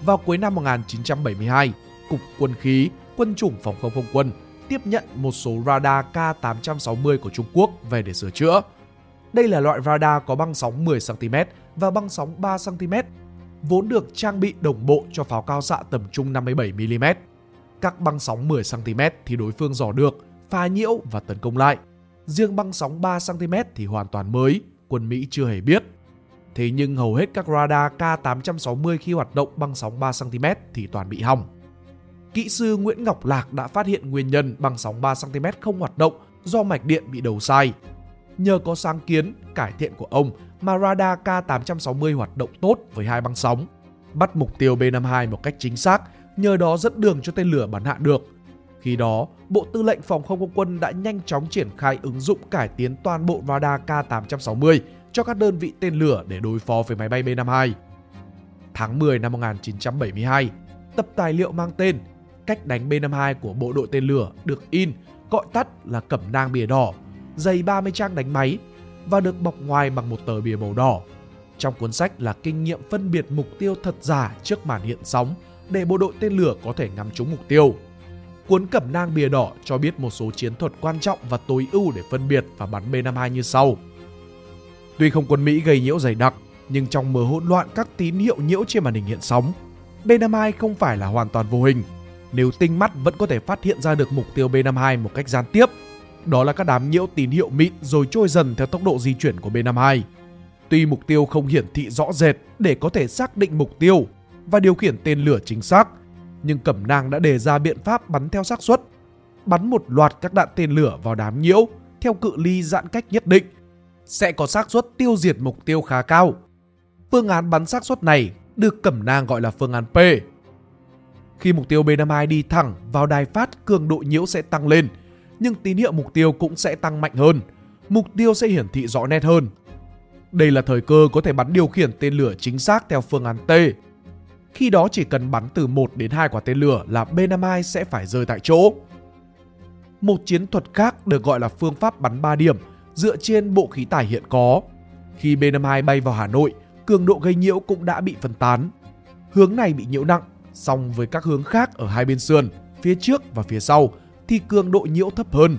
Vào cuối năm 1972, Cục Quân khí, Quân chủng Phòng không không quân tiếp nhận một số radar K860 của Trung Quốc về để sửa chữa. Đây là loại radar có băng sóng 10cm và băng sóng 3cm, vốn được trang bị đồng bộ cho pháo cao xạ tầm trung 57mm. Các băng sóng 10cm thì đối phương dò được, phá nhiễu và tấn công lại. Riêng băng sóng 3cm thì hoàn toàn mới, quân Mỹ chưa hề biết. Thế nhưng hầu hết các radar K860 khi hoạt động băng sóng 3cm thì toàn bị hỏng. Kỹ sư Nguyễn Ngọc Lạc đã phát hiện nguyên nhân băng sóng 3cm không hoạt động do mạch điện bị đầu sai. Nhờ có sáng kiến, cải thiện của ông mà radar K860 hoạt động tốt với hai băng sóng, bắt mục tiêu B-52 một cách chính xác, nhờ đó dẫn đường cho tên lửa bắn hạ được. Khi đó, Bộ Tư lệnh Phòng không không quân đã nhanh chóng triển khai ứng dụng cải tiến toàn bộ radar K860 cho các đơn vị tên lửa để đối phó với máy bay B-52. Tháng 10 năm 1972, tập tài liệu mang tên Cách đánh B-52 của bộ đội tên lửa được in, gọi tắt là cẩm nang bìa đỏ, dày 30 trang đánh máy và được bọc ngoài bằng một tờ bìa màu đỏ. Trong cuốn sách là kinh nghiệm phân biệt mục tiêu thật giả trước màn hiện sóng để bộ đội tên lửa có thể ngắm trúng mục tiêu. Cuốn cẩm nang bìa đỏ cho biết một số chiến thuật quan trọng và tối ưu để phân biệt và bắn B-52 như sau. Tuy không quân Mỹ gây nhiễu dày đặc, nhưng trong mớ hỗn loạn các tín hiệu nhiễu trên màn hình hiện sóng, B-52 không phải là hoàn toàn vô hình. Nếu tinh mắt vẫn có thể phát hiện ra được mục tiêu B-52 một cách gián tiếp. Đó là các đám nhiễu tín hiệu mịn rồi trôi dần theo tốc độ di chuyển của B-52. Tuy mục tiêu không hiển thị rõ rệt để có thể xác định mục tiêu và điều khiển tên lửa chính xác, nhưng Cẩm Nang đã đề ra biện pháp bắn theo xác suất, bắn một loạt các đạn tên lửa vào đám nhiễu theo cự ly giãn cách nhất định sẽ có xác suất tiêu diệt mục tiêu khá cao. Phương án bắn xác suất này được Cẩm Nang gọi là phương án P. Khi mục tiêu B-52 đi thẳng vào đài phát, cường độ nhiễu sẽ tăng lên, nhưng tín hiệu mục tiêu cũng sẽ tăng mạnh hơn. Mục tiêu sẽ hiển thị rõ nét hơn. Đây là thời cơ có thể bắn điều khiển tên lửa chính xác theo phương án T. Khi đó chỉ cần bắn từ 1 đến 2 quả tên lửa là B-52 sẽ phải rơi tại chỗ. Một chiến thuật khác được gọi là phương pháp bắn 3 điểm dựa trên bộ khí tải hiện có. Khi B-52 bay vào Hà Nội, cường độ gây nhiễu cũng đã bị phân tán. Hướng này bị nhiễu nặng, song với các hướng khác ở hai bên sườn, phía trước và phía sau thì cường độ nhiễu thấp hơn.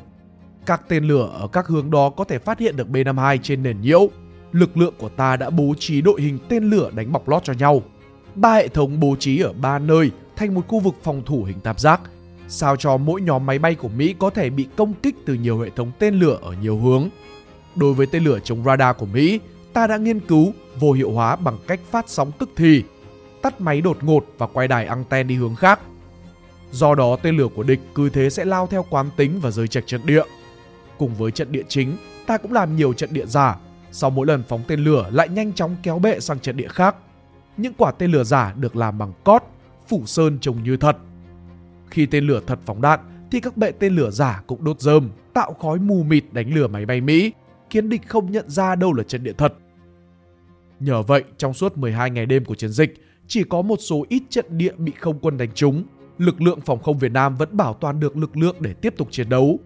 Các tên lửa ở các hướng đó có thể phát hiện được B-52 trên nền nhiễu. Lực lượng của ta đã bố trí đội hình tên lửa đánh bọc lót cho nhau. Ba hệ thống bố trí ở ba nơi thành một khu vực phòng thủ hình tam giác, sao cho mỗi nhóm máy bay của Mỹ có thể bị công kích từ nhiều hệ thống tên lửa ở nhiều hướng. Đối với tên lửa chống radar của Mỹ, ta đã nghiên cứu vô hiệu hóa bằng cách phát sóng tức thì, tắt máy đột ngột và quay đài anten đi hướng khác. Do đó tên lửa của địch cứ thế sẽ lao theo quán tính và rơi chạch trận địa. Cùng với trận địa chính, ta cũng làm nhiều trận địa giả, sau mỗi lần phóng tên lửa lại nhanh chóng kéo bệ sang trận địa khác. Những quả tên lửa giả được làm bằng cốt, phủ sơn trông như thật. Khi tên lửa thật phóng đạn thì các bệ tên lửa giả cũng đốt rơm, tạo khói mù mịt đánh lửa máy bay Mỹ, khiến địch không nhận ra đâu là trận địa thật. Nhờ vậy, trong suốt 12 ngày đêm của chiến dịch, chỉ có một số ít trận địa bị không quân đánh trúng, lực lượng phòng không Việt Nam vẫn bảo toàn được lực lượng để tiếp tục chiến đấu.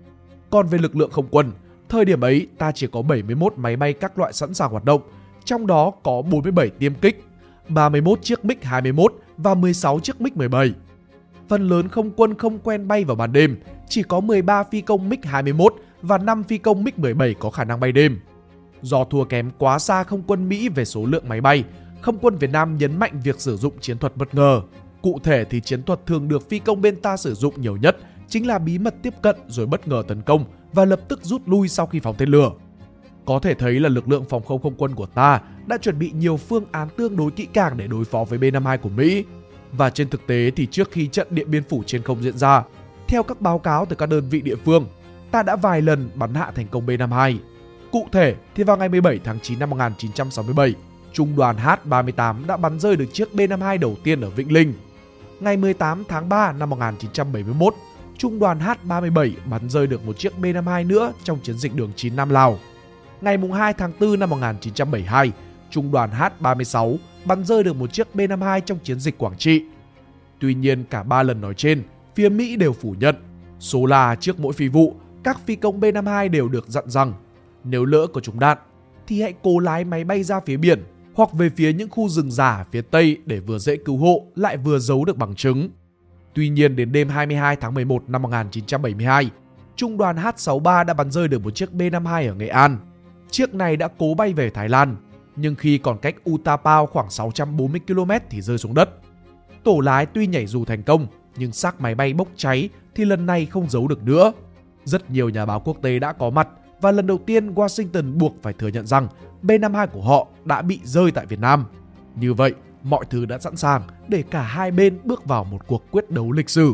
Còn về lực lượng không quân, thời điểm ấy ta chỉ có 71 máy bay các loại sẵn sàng hoạt động, trong đó có 47 tiêm kích, 31 chiếc MiG-21 và 16 chiếc MiG-17. Phần lớn không quân không quen bay vào ban đêm, chỉ có 13 phi công MiG-21 và 5 phi công MiG-17 có khả năng bay đêm. Do thua kém quá xa không quân Mỹ về số lượng máy bay, không quân Việt Nam nhấn mạnh việc sử dụng chiến thuật bất ngờ. Cụ thể thì chiến thuật thường được phi công bên ta sử dụng nhiều nhất chính là bí mật tiếp cận rồi bất ngờ tấn công và lập tức rút lui sau khi phóng tên lửa. Có thể thấy là lực lượng phòng không không quân của ta đã chuẩn bị nhiều phương án tương đối kỹ càng để đối phó với B-52 của Mỹ. Và trên thực tế thì trước khi trận Điện Biên Phủ trên không diễn ra, theo các báo cáo từ các đơn vị địa phương, ta đã vài lần bắn hạ thành công B-52. Cụ thể thì vào ngày 17 tháng 9 năm 1967, Trung đoàn H-38 đã bắn rơi được chiếc B-52 đầu tiên ở Vĩnh Linh. ngày 18 tháng 3 năm 1971, Trung đoàn H-37 bắn rơi được một chiếc B-52 nữa trong chiến dịch đường 9 Nam Lào. Ngày 2 tháng 4 năm 1972, Trung đoàn H-36 bắn rơi được một chiếc B-52 trong chiến dịch Quảng Trị. Tuy nhiên cả ba lần nói trên, phía Mỹ đều phủ nhận. Số là trước mỗi phi vụ, các phi công B-52 đều được dặn rằng nếu lỡ có trúng đạn thì hãy cố lái máy bay ra phía biển hoặc về phía những khu rừng già phía tây để vừa dễ cứu hộ lại vừa giấu được bằng chứng. Tuy nhiên đến đêm 22 tháng 11 năm 1972, Trung đoàn H-63 đã bắn rơi được một chiếc B-52 ở Nghệ An. Chiếc này đã cố bay về Thái Lan, nhưng khi còn cách Utapao khoảng 640 km thì rơi xuống đất. Tổ lái tuy nhảy dù thành công, nhưng xác máy bay bốc cháy thì lần này không giấu được nữa. Rất nhiều nhà báo quốc tế đã có mặt và lần đầu tiên Washington buộc phải thừa nhận rằng B-52 của họ đã bị rơi tại Việt Nam. Như vậy, mọi thứ đã sẵn sàng để cả hai bên bước vào một cuộc quyết đấu lịch sử.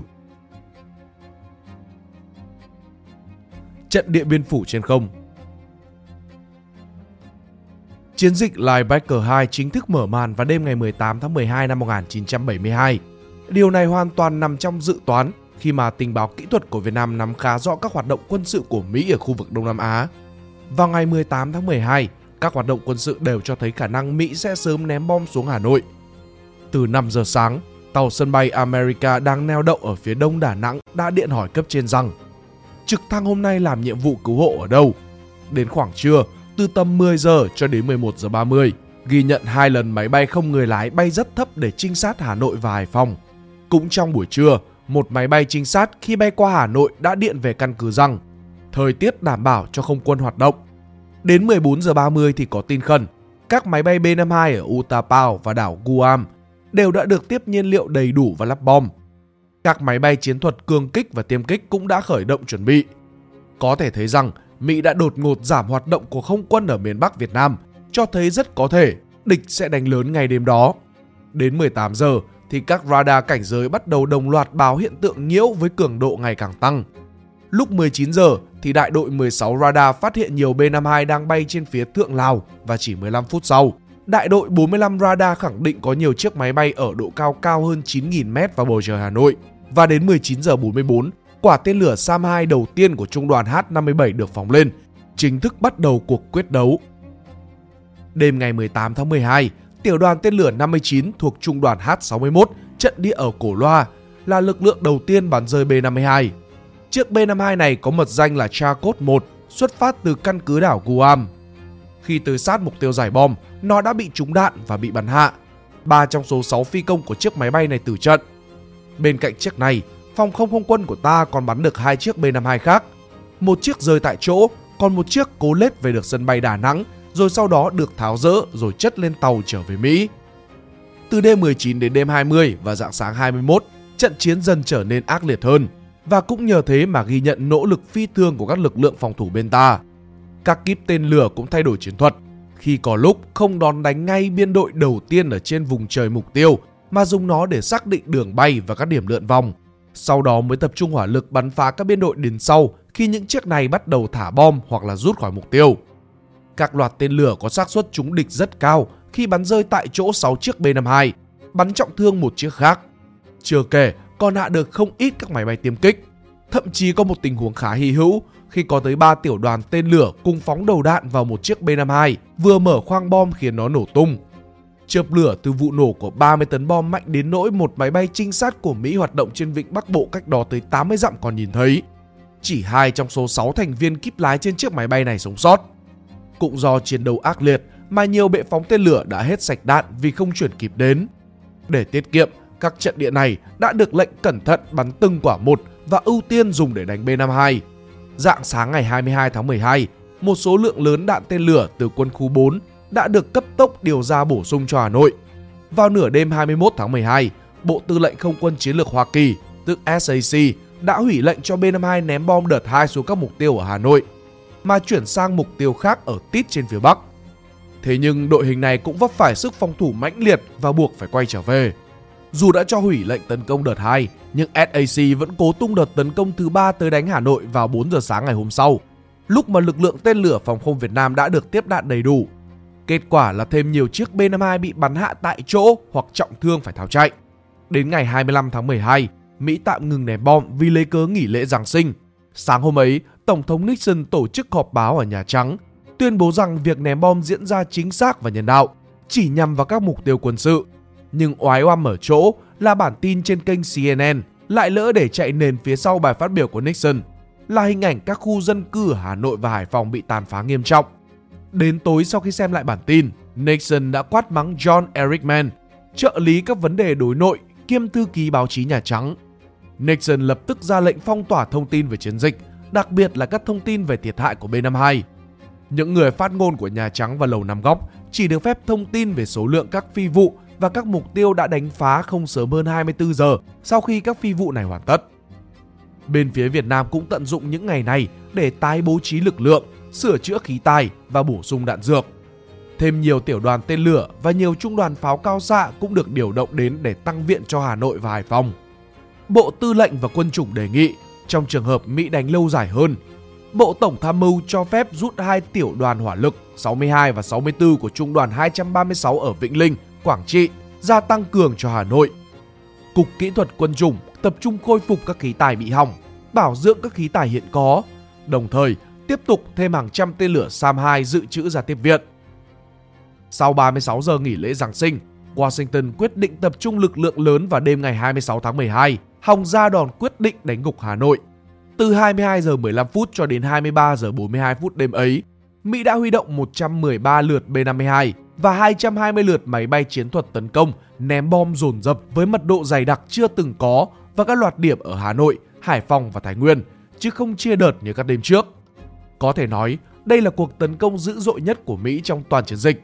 Trận Điện Biên Phủ trên không Chiến dịch Linebacker 2 chính thức mở màn vào đêm ngày 18 tháng 12 năm 1972. Điều này hoàn toàn nằm trong dự toán khi mà tình báo kỹ thuật của Việt Nam nắm khá rõ các hoạt động quân sự của Mỹ ở khu vực Đông Nam Á. Vào ngày 18 tháng 12, các hoạt động quân sự đều cho thấy khả năng Mỹ sẽ sớm ném bom xuống Hà Nội. Từ 5 giờ sáng, tàu sân bay America đang neo đậu ở phía đông Đà Nẵng đã điện hỏi cấp trên rằng trực thăng hôm nay làm nhiệm vụ cứu hộ ở đâu. Đến khoảng trưa, từ tầm 10 giờ cho đến 11 giờ 30, ghi nhận hai lần máy bay không người lái bay rất thấp để trinh sát Hà Nội và Hải Phòng. Cũng trong buổi trưa, một máy bay trinh sát khi bay qua Hà Nội đã điện về căn cứ rằng thời tiết đảm bảo cho không quân hoạt động. Đến 14 giờ 30 thì có tin khẩn, các máy bay B-52 ở Utapao và đảo Guam đều đã được tiếp nhiên liệu đầy đủ và lắp bom. Các máy bay chiến thuật cương kích và tiêm kích cũng đã khởi động chuẩn bị. Có thể thấy rằng Mỹ đã đột ngột giảm hoạt động của không quân ở miền Bắc Việt Nam, cho thấy rất có thể địch sẽ đánh lớn ngày đêm đó. Đến 18 giờ thì các radar cảnh giới bắt đầu đồng loạt báo hiện tượng nhiễu với cường độ ngày càng tăng. Lúc 19 giờ thì đại đội 16 radar phát hiện nhiều B-52 đang bay trên phía thượng Lào và chỉ 15 phút sau, đại đội 45 radar khẳng định có nhiều chiếc máy bay ở độ cao cao hơn 9.000m vào bầu trời Hà Nội. Và đến 19 giờ 44, quả tên lửa Sam 2 đầu tiên của trung đoàn H-57 được phóng lên, chính thức bắt đầu cuộc quyết đấu. Đêm ngày 18 tháng 12, tiểu đoàn tên lửa 59 thuộc trung đoàn H-61 trận địa ở Cổ Loa là lực lượng đầu tiên bắn rơi B-52. Chiếc B-52 này có mật danh là Charcot 1, xuất phát từ căn cứ đảo Guam. Khi tới sát mục tiêu giải bom, nó đã bị trúng đạn và bị bắn hạ. Ba trong số 6 phi công của chiếc máy bay này tử trận. Bên cạnh chiếc này, phòng không không quân của ta còn bắn được hai chiếc B-52 khác. Một chiếc rơi tại chỗ, còn một chiếc cố lết về được sân bay Đà Nẵng, rồi sau đó được tháo rỡ rồi chất lên tàu trở về Mỹ. Từ đêm 19 đến đêm 20 và dạng sáng 21, trận chiến dần trở nên ác liệt hơn và cũng nhờ thế mà ghi nhận nỗ lực phi thường của các lực lượng phòng thủ bên ta. Các kíp tên lửa cũng thay đổi chiến thuật, khi có lúc không đón đánh ngay biên đội đầu tiên ở trên vùng trời mục tiêu mà dùng nó để xác định đường bay và các điểm lượn vòng. Sau đó mới tập trung hỏa lực bắn phá các biên đội đến sau khi những chiếc này bắt đầu thả bom hoặc là rút khỏi mục tiêu. Các loạt tên lửa có xác suất trúng địch rất cao khi bắn rơi tại chỗ 6 chiếc B-52, bắn trọng thương một chiếc khác. Chưa kể, còn hạ được không ít các máy bay tiêm kích. Thậm chí có một tình huống khá hy hữu khi có tới 3 tiểu đoàn tên lửa cùng phóng đầu đạn vào một chiếc B-52 vừa mở khoang bom khiến nó nổ tung. Chớp lửa từ vụ nổ của 30 tấn bom mạnh đến nỗi một máy bay trinh sát của Mỹ hoạt động trên vịnh Bắc Bộ cách đó tới 80 dặm còn nhìn thấy. Chỉ hai trong số 6 thành viên kíp lái trên chiếc máy bay này sống sót. Cũng do chiến đấu ác liệt mà nhiều bệ phóng tên lửa đã hết sạch đạn vì không chuyển kịp đến. Để tiết kiệm, các trận địa này đã được lệnh cẩn thận bắn từng quả một và ưu tiên dùng để đánh B-52. Dạng sáng ngày 22 tháng 12, một số lượng lớn đạn tên lửa từ quân khu 4 đã được cấp tốc điều ra bổ sung cho Hà Nội. Vào nửa đêm 21 tháng 12, Bộ Tư lệnh Không quân Chiến lược Hoa Kỳ, tức SAC, đã hủy lệnh cho B-52 ném bom đợt 2 xuống các mục tiêu ở Hà Nội, mà chuyển sang mục tiêu khác ở tít trên phía Bắc. Thế nhưng đội hình này cũng vấp phải sức phòng thủ mãnh liệt và buộc phải quay trở về. Dù đã cho hủy lệnh tấn công đợt 2, nhưng SAC vẫn cố tung đợt tấn công thứ ba tới đánh Hà Nội vào 4 giờ sáng ngày hôm sau, lúc mà lực lượng tên lửa phòng không Việt Nam đã được tiếp đạn đầy đủ. Kết quả là thêm nhiều chiếc B-52 bị bắn hạ tại chỗ hoặc trọng thương phải tháo chạy. Đến ngày 25 tháng 12, Mỹ tạm ngừng ném bom vì lấy cớ nghỉ lễ Giáng sinh. Sáng hôm ấy, Tổng thống Nixon tổ chức họp báo ở Nhà Trắng, tuyên bố rằng việc ném bom diễn ra chính xác và nhân đạo, chỉ nhằm vào các mục tiêu quân sự. Nhưng oái oăm ở chỗ là bản tin trên kênh CNN lại lỡ để chạy nền phía sau bài phát biểu của Nixon là hình ảnh các khu dân cư ở Hà Nội và Hải Phòng bị tàn phá nghiêm trọng. Đến tối sau khi xem lại bản tin, Nixon đã quát mắng John Erickman, trợ lý các vấn đề đối nội kiêm thư ký báo chí Nhà Trắng. Nixon lập tức ra lệnh phong tỏa thông tin về chiến dịch, đặc biệt là các thông tin về thiệt hại của B-52. Những người phát ngôn của Nhà Trắng và Lầu Năm Góc chỉ được phép thông tin về số lượng các phi vụ và các mục tiêu đã đánh phá không sớm hơn 24 giờ sau khi các phi vụ này hoàn tất. Bên phía Việt Nam cũng tận dụng những ngày này để tái bố trí lực lượng, sửa chữa khí tài và bổ sung đạn dược. Thêm nhiều tiểu đoàn tên lửa và nhiều trung đoàn pháo cao xạ cũng được điều động đến để tăng viện cho Hà Nội và Hải Phòng. Bộ Tư lệnh và quân chủng đề nghị trong trường hợp Mỹ đánh lâu dài hơn, Bộ Tổng tham mưu cho phép rút hai tiểu đoàn hỏa lực 62 và 64 của trung đoàn 236 ở Vĩnh Linh, Quảng Trị ra tăng cường cho Hà Nội. Cục Kỹ thuật Quân chủng tập trung khôi phục các khí tài bị hỏng, bảo dưỡng các khí tài hiện có, đồng thời tiếp tục thêm hàng trăm tên lửa SAM-2 dự trữ ra tiếp viện. Sau 36 giờ nghỉ lễ Giáng sinh, Washington quyết định tập trung lực lượng lớn vào đêm ngày 26 tháng 12, hòng ra đòn quyết định đánh gục Hà Nội. Từ 22 giờ 15 phút cho đến 23 giờ 42 phút đêm ấy, Mỹ đã huy động 113 lượt B-52 và 220 lượt máy bay chiến thuật tấn công, ném bom dồn dập với mật độ dày đặc chưa từng có và các loạt điểm ở Hà Nội, Hải Phòng và Thái Nguyên, chứ không chia đợt như các đêm trước. Có thể nói, đây là cuộc tấn công dữ dội nhất của Mỹ trong toàn chiến dịch.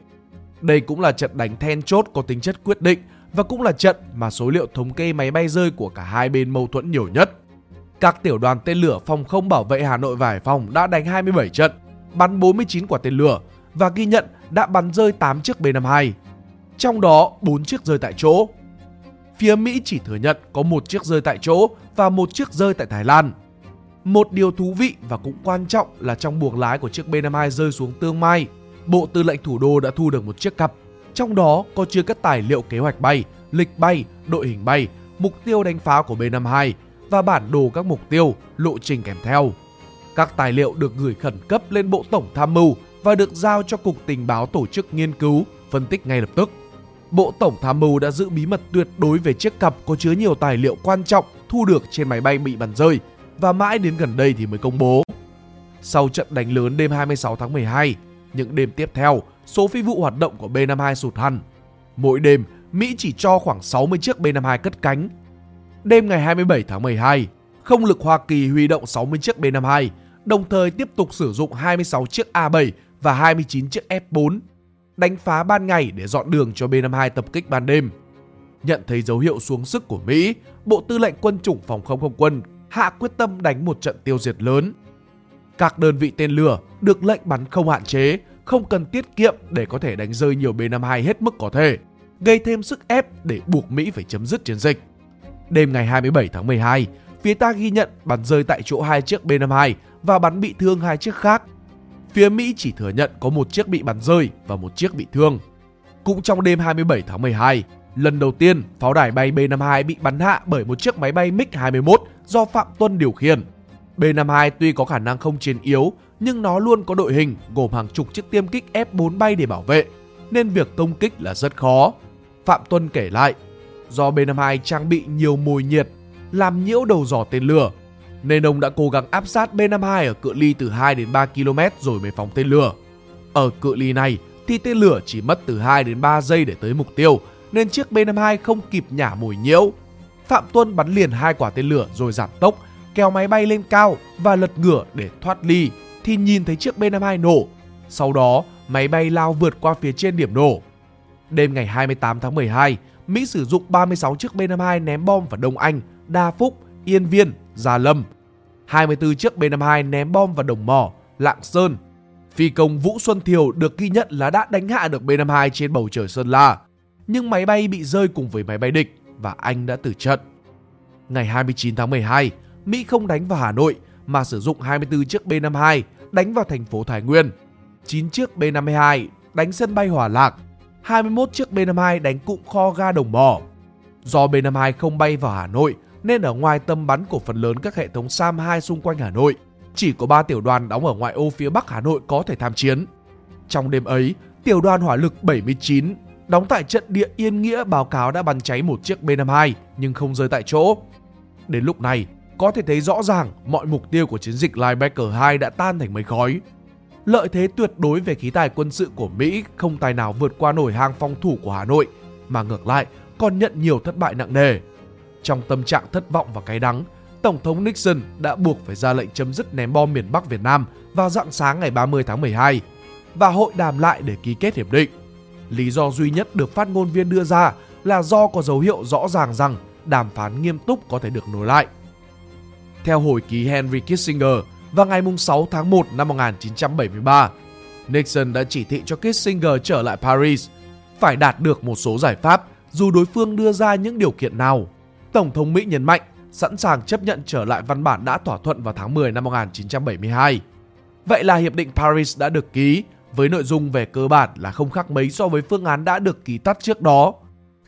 Đây cũng là trận đánh then chốt có tính chất quyết định và cũng là trận mà số liệu thống kê máy bay rơi của cả hai bên mâu thuẫn nhiều nhất. Các tiểu đoàn tên lửa phòng không bảo vệ Hà Nội và Hải Phòng đã đánh 27 trận, bắn 49 quả tên lửa và ghi nhận đã bắn rơi 8 chiếc B-52. Trong đó 4 chiếc rơi tại chỗ. Phía Mỹ chỉ thừa nhận có một chiếc rơi tại chỗ và một chiếc rơi tại Thái Lan. Một điều thú vị và cũng quan trọng là trong buồng lái của chiếc B-52 rơi xuống Tương Mai, Bộ Tư lệnh Thủ đô đã thu được một chiếc cặp. Trong đó có chứa các tài liệu kế hoạch bay, lịch bay, đội hình bay, mục tiêu đánh phá của B-52 và bản đồ các mục tiêu, lộ trình kèm theo. Các tài liệu được gửi khẩn cấp lên Bộ Tổng Tham mưu và được giao cho Cục Tình báo tổ chức nghiên cứu, phân tích ngay lập tức. Bộ Tổng Tham mưu đã giữ bí mật tuyệt đối về chiếc cặp có chứa nhiều tài liệu quan trọng thu được trên máy bay bị bắn rơi và mãi đến gần đây thì mới công bố. Sau trận đánh lớn đêm 26 tháng 12, những đêm tiếp theo, số phi vụ hoạt động của B-52 sụt hẳn. Mỗi đêm, Mỹ chỉ cho khoảng 60 chiếc B-52 cất cánh. Đêm ngày 27 tháng 12, không lực Hoa Kỳ huy động 60 chiếc B-52, đồng thời tiếp tục sử dụng 26 chiếc A-7 và 29 chiếc F4 đánh phá ban ngày để dọn đường cho B-52 tập kích ban đêm. Nhận thấy dấu hiệu xuống sức của Mỹ, Bộ Tư lệnh Quân chủng Phòng không không quân hạ quyết tâm đánh một trận tiêu diệt lớn. Các đơn vị tên lửa được lệnh bắn không hạn chế, không cần tiết kiệm để có thể đánh rơi nhiều B-52 hết mức có thể, gây thêm sức ép để buộc Mỹ phải chấm dứt chiến dịch. Đêm ngày 27 tháng 12, phía ta ghi nhận bắn rơi tại chỗ hai chiếc B-52 và bắn bị thương hai chiếc khác phía Mỹ chỉ thừa nhận có một chiếc bị bắn rơi và một chiếc bị thương. Cũng trong đêm 27 tháng 12, lần đầu tiên pháo đài bay B-52 bị bắn hạ bởi một chiếc máy bay MiG-21 do Phạm Tuân điều khiển. B-52 tuy có khả năng không chiến yếu, nhưng nó luôn có đội hình gồm hàng chục chiếc tiêm kích F4 bay để bảo vệ, nên việc công kích là rất khó. Phạm Tuân kể lại, do B-52 trang bị nhiều mồi nhiệt, làm nhiễu đầu dò tên lửa, nên ông đã cố gắng áp sát B-52 ở cự ly từ 2 đến 3 km rồi mới phóng tên lửa. Ở cự ly này thì tên lửa chỉ mất từ 2 đến 3 giây để tới mục tiêu, nên chiếc B-52 không kịp nhả mồi nhiễu. Phạm Tuân bắn liền hai quả tên lửa rồi giảm tốc, kéo máy bay lên cao và lật ngửa để thoát ly thì nhìn thấy chiếc B-52 nổ. Sau đó, máy bay lao vượt qua phía trên điểm nổ. Đêm ngày 28 tháng 12, Mỹ sử dụng 36 chiếc B-52 ném bom vào Đông Anh, Đa Phúc, Yên Viên, Gia Lâm. 24 chiếc B-52 ném bom vào Đồng Mỏ, Lạng Sơn. Phi công Vũ Xuân Thiều được ghi nhận là đã đánh hạ được B-52 trên bầu trời Sơn La. Nhưng máy bay bị rơi cùng với máy bay địch và anh đã tử trận. Ngày 29 tháng 12, Mỹ không đánh vào Hà Nội mà sử dụng 24 chiếc B-52 đánh vào thành phố Thái Nguyên. 9 chiếc B-52 đánh sân bay Hòa Lạc, 21 chiếc B-52 đánh cụm kho ga Đồng Mỏ. Do B-52 không bay vào Hà Nội nên ở ngoài tâm bắn của phần lớn các hệ thống SAM-2 xung quanh Hà Nội, chỉ có 3 tiểu đoàn đóng ở ngoại ô phía Bắc Hà Nội có thể tham chiến. Trong đêm ấy, tiểu đoàn hỏa lực 79 đóng tại trận địa Yên Nghĩa báo cáo đã bắn cháy một chiếc B-52 nhưng không rơi tại chỗ. Đến lúc này, có thể thấy rõ ràng mọi mục tiêu của chiến dịch Linebacker 2 đã tan thành mây khói. Lợi thế tuyệt đối về khí tài quân sự của Mỹ không tài nào vượt qua nổi hàng phòng thủ của Hà Nội, mà ngược lại còn nhận nhiều thất bại nặng nề. Trong tâm trạng thất vọng và cay đắng, Tổng thống Nixon đã buộc phải ra lệnh chấm dứt ném bom miền Bắc Việt Nam vào dạng sáng ngày 30 tháng 12 và hội đàm lại để ký kết hiệp định. Lý do duy nhất được phát ngôn viên đưa ra là do có dấu hiệu rõ ràng rằng đàm phán nghiêm túc có thể được nối lại. Theo hồi ký Henry Kissinger, vào ngày 6 tháng 1 năm 1973, Nixon đã chỉ thị cho Kissinger trở lại Paris, phải đạt được một số giải pháp dù đối phương đưa ra những điều kiện nào. Tổng thống Mỹ nhấn mạnh sẵn sàng chấp nhận trở lại văn bản đã thỏa thuận vào tháng 10 năm 1972. Vậy là Hiệp định Paris đã được ký với nội dung về cơ bản là không khác mấy so với phương án đã được ký tắt trước đó,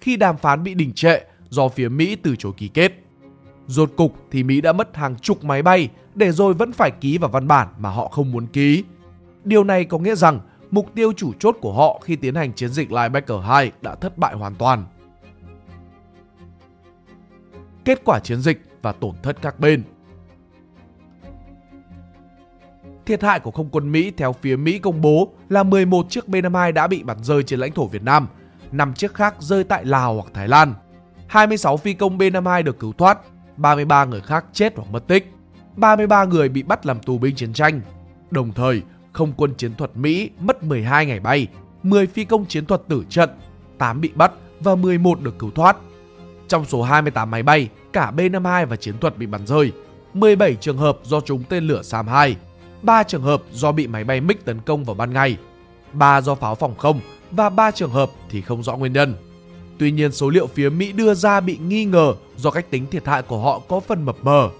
khi đàm phán bị đình trệ do phía Mỹ từ chối ký kết. Rốt cục thì Mỹ đã mất hàng chục máy bay, để rồi vẫn phải ký vào văn bản mà họ không muốn ký. Điều này có nghĩa rằng mục tiêu chủ chốt của họ khi tiến hành chiến dịch Linebacker 2 đã thất bại hoàn toàn. Kết quả chiến dịch và tổn thất các bên Thiệt hại của không quân Mỹ theo phía Mỹ công bố là 11 chiếc B-52 đã bị bắn rơi trên lãnh thổ Việt Nam, 5 chiếc khác rơi tại Lào hoặc Thái Lan. 26 phi công B-52 được cứu thoát, 33 người khác chết hoặc mất tích. 33 người bị bắt làm tù binh chiến tranh. Đồng thời, không quân chiến thuật Mỹ mất 12 ngày bay, 10 phi công chiến thuật tử trận, 8 bị bắt và 11 được cứu thoát. Trong số 28 máy bay, cả B-52 và chiến thuật bị bắn rơi. 17 trường hợp do trúng tên lửa SAM-2, 3 trường hợp do bị máy bay MiG tấn công vào ban ngày, 3 do pháo phòng không và 3 trường hợp thì không rõ nguyên nhân. Tuy nhiên số liệu phía Mỹ đưa ra bị nghi ngờ do cách tính thiệt hại của họ có phần mập mờ.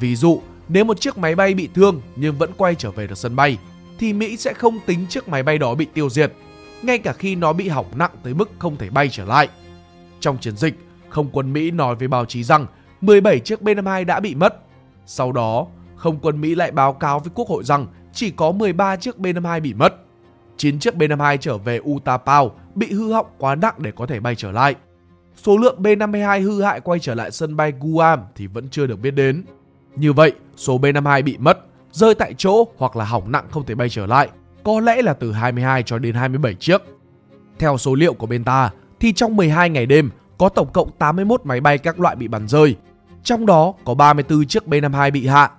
Ví dụ, nếu một chiếc máy bay bị thương nhưng vẫn quay trở về được sân bay, thì Mỹ sẽ không tính chiếc máy bay đó bị tiêu diệt, ngay cả khi nó bị hỏng nặng tới mức không thể bay trở lại. Trong chiến dịch, không quân Mỹ nói với báo chí rằng 17 chiếc B-52 đã bị mất. Sau đó, không quân Mỹ lại báo cáo với Quốc hội rằng chỉ có 13 chiếc B-52 bị mất. 9 chiếc B-52 trở về Utapao bị hư hỏng quá nặng để có thể bay trở lại. Số lượng B-52 hư hại quay trở lại sân bay Guam thì vẫn chưa được biết đến. Như vậy, số B-52 bị mất, rơi tại chỗ hoặc là hỏng nặng không thể bay trở lại, có lẽ là từ 22 cho đến 27 chiếc. Theo số liệu của bên ta, thì trong 12 ngày đêm có tổng cộng 81 máy bay các loại bị bắn rơi. Trong đó có 34 chiếc B-52 bị hạ,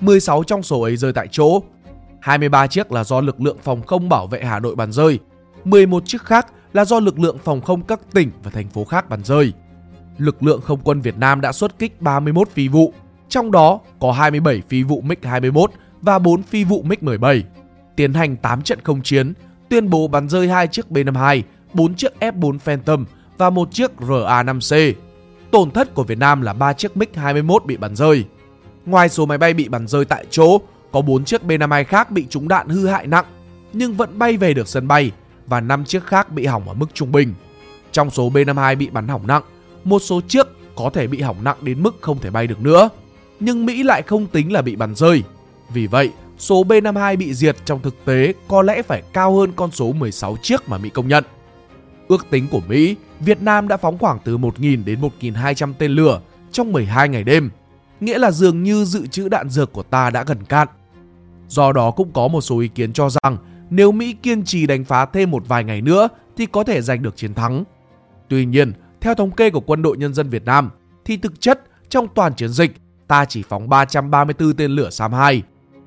16 trong số ấy rơi tại chỗ. 23 chiếc là do lực lượng phòng không bảo vệ Hà Nội bắn rơi, 11 chiếc khác là do lực lượng phòng không các tỉnh và thành phố khác bắn rơi. Lực lượng không quân Việt Nam đã xuất kích 31 phi vụ, trong đó có 27 phi vụ MiG-21 và 4 phi vụ MiG-17. Tiến hành 8 trận không chiến, tuyên bố bắn rơi 2 chiếc B-52, 4 chiếc F-4 Phantom và một chiếc RA-5C. Tổn thất của Việt Nam là 3 chiếc MiG-21 bị bắn rơi. Ngoài số máy bay bị bắn rơi tại chỗ, có 4 chiếc B-52 khác bị trúng đạn hư hại nặng nhưng vẫn bay về được sân bay và 5 chiếc khác bị hỏng ở mức trung bình. Trong số B-52 bị bắn hỏng nặng, một số chiếc có thể bị hỏng nặng đến mức không thể bay được nữa. Nhưng Mỹ lại không tính là bị bắn rơi. Vì vậy, số B-52 bị diệt trong thực tế có lẽ phải cao hơn con số 16 chiếc mà Mỹ công nhận. Ước tính của Mỹ, Việt Nam đã phóng khoảng từ 1.000 đến 1.200 tên lửa trong 12 ngày đêm, nghĩa là dường như dự trữ đạn dược của ta đã gần cạn. Do đó cũng có một số ý kiến cho rằng nếu Mỹ kiên trì đánh phá thêm một vài ngày nữa thì có thể giành được chiến thắng. Tuy nhiên, theo thống kê của Quân đội Nhân dân Việt Nam, thì thực chất trong toàn chiến dịch ta chỉ phóng 334 tên lửa SAM-2.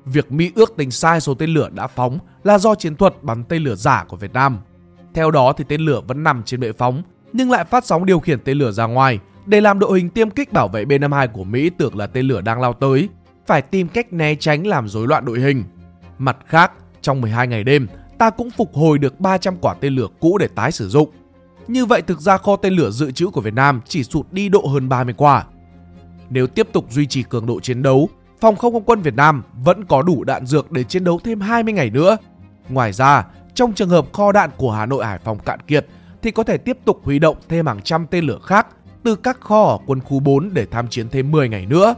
Việc Mỹ ước tính sai số tên lửa đã phóng là do chiến thuật bắn tên lửa giả của Việt Nam. Theo đó thì tên lửa vẫn nằm trên bệ phóng, nhưng lại phát sóng điều khiển tên lửa ra ngoài để làm đội hình tiêm kích bảo vệ B-52 của Mỹ tưởng là tên lửa đang lao tới, phải tìm cách né tránh làm rối loạn đội hình. Mặt khác, trong 12 ngày đêm, ta cũng phục hồi được 300 quả tên lửa cũ để tái sử dụng. Như vậy thực ra kho tên lửa dự trữ của Việt Nam chỉ sụt đi độ hơn 30 quả. Nếu tiếp tục duy trì cường độ chiến đấu, phòng không không quân Việt Nam vẫn có đủ đạn dược để chiến đấu thêm 20 ngày nữa. Ngoài ra, trong trường hợp kho đạn của Hà Nội Hải Phòng cạn kiệt thì có thể tiếp tục huy động thêm hàng trăm tên lửa khác từ các kho ở quân khu 4 để tham chiến thêm 10 ngày nữa.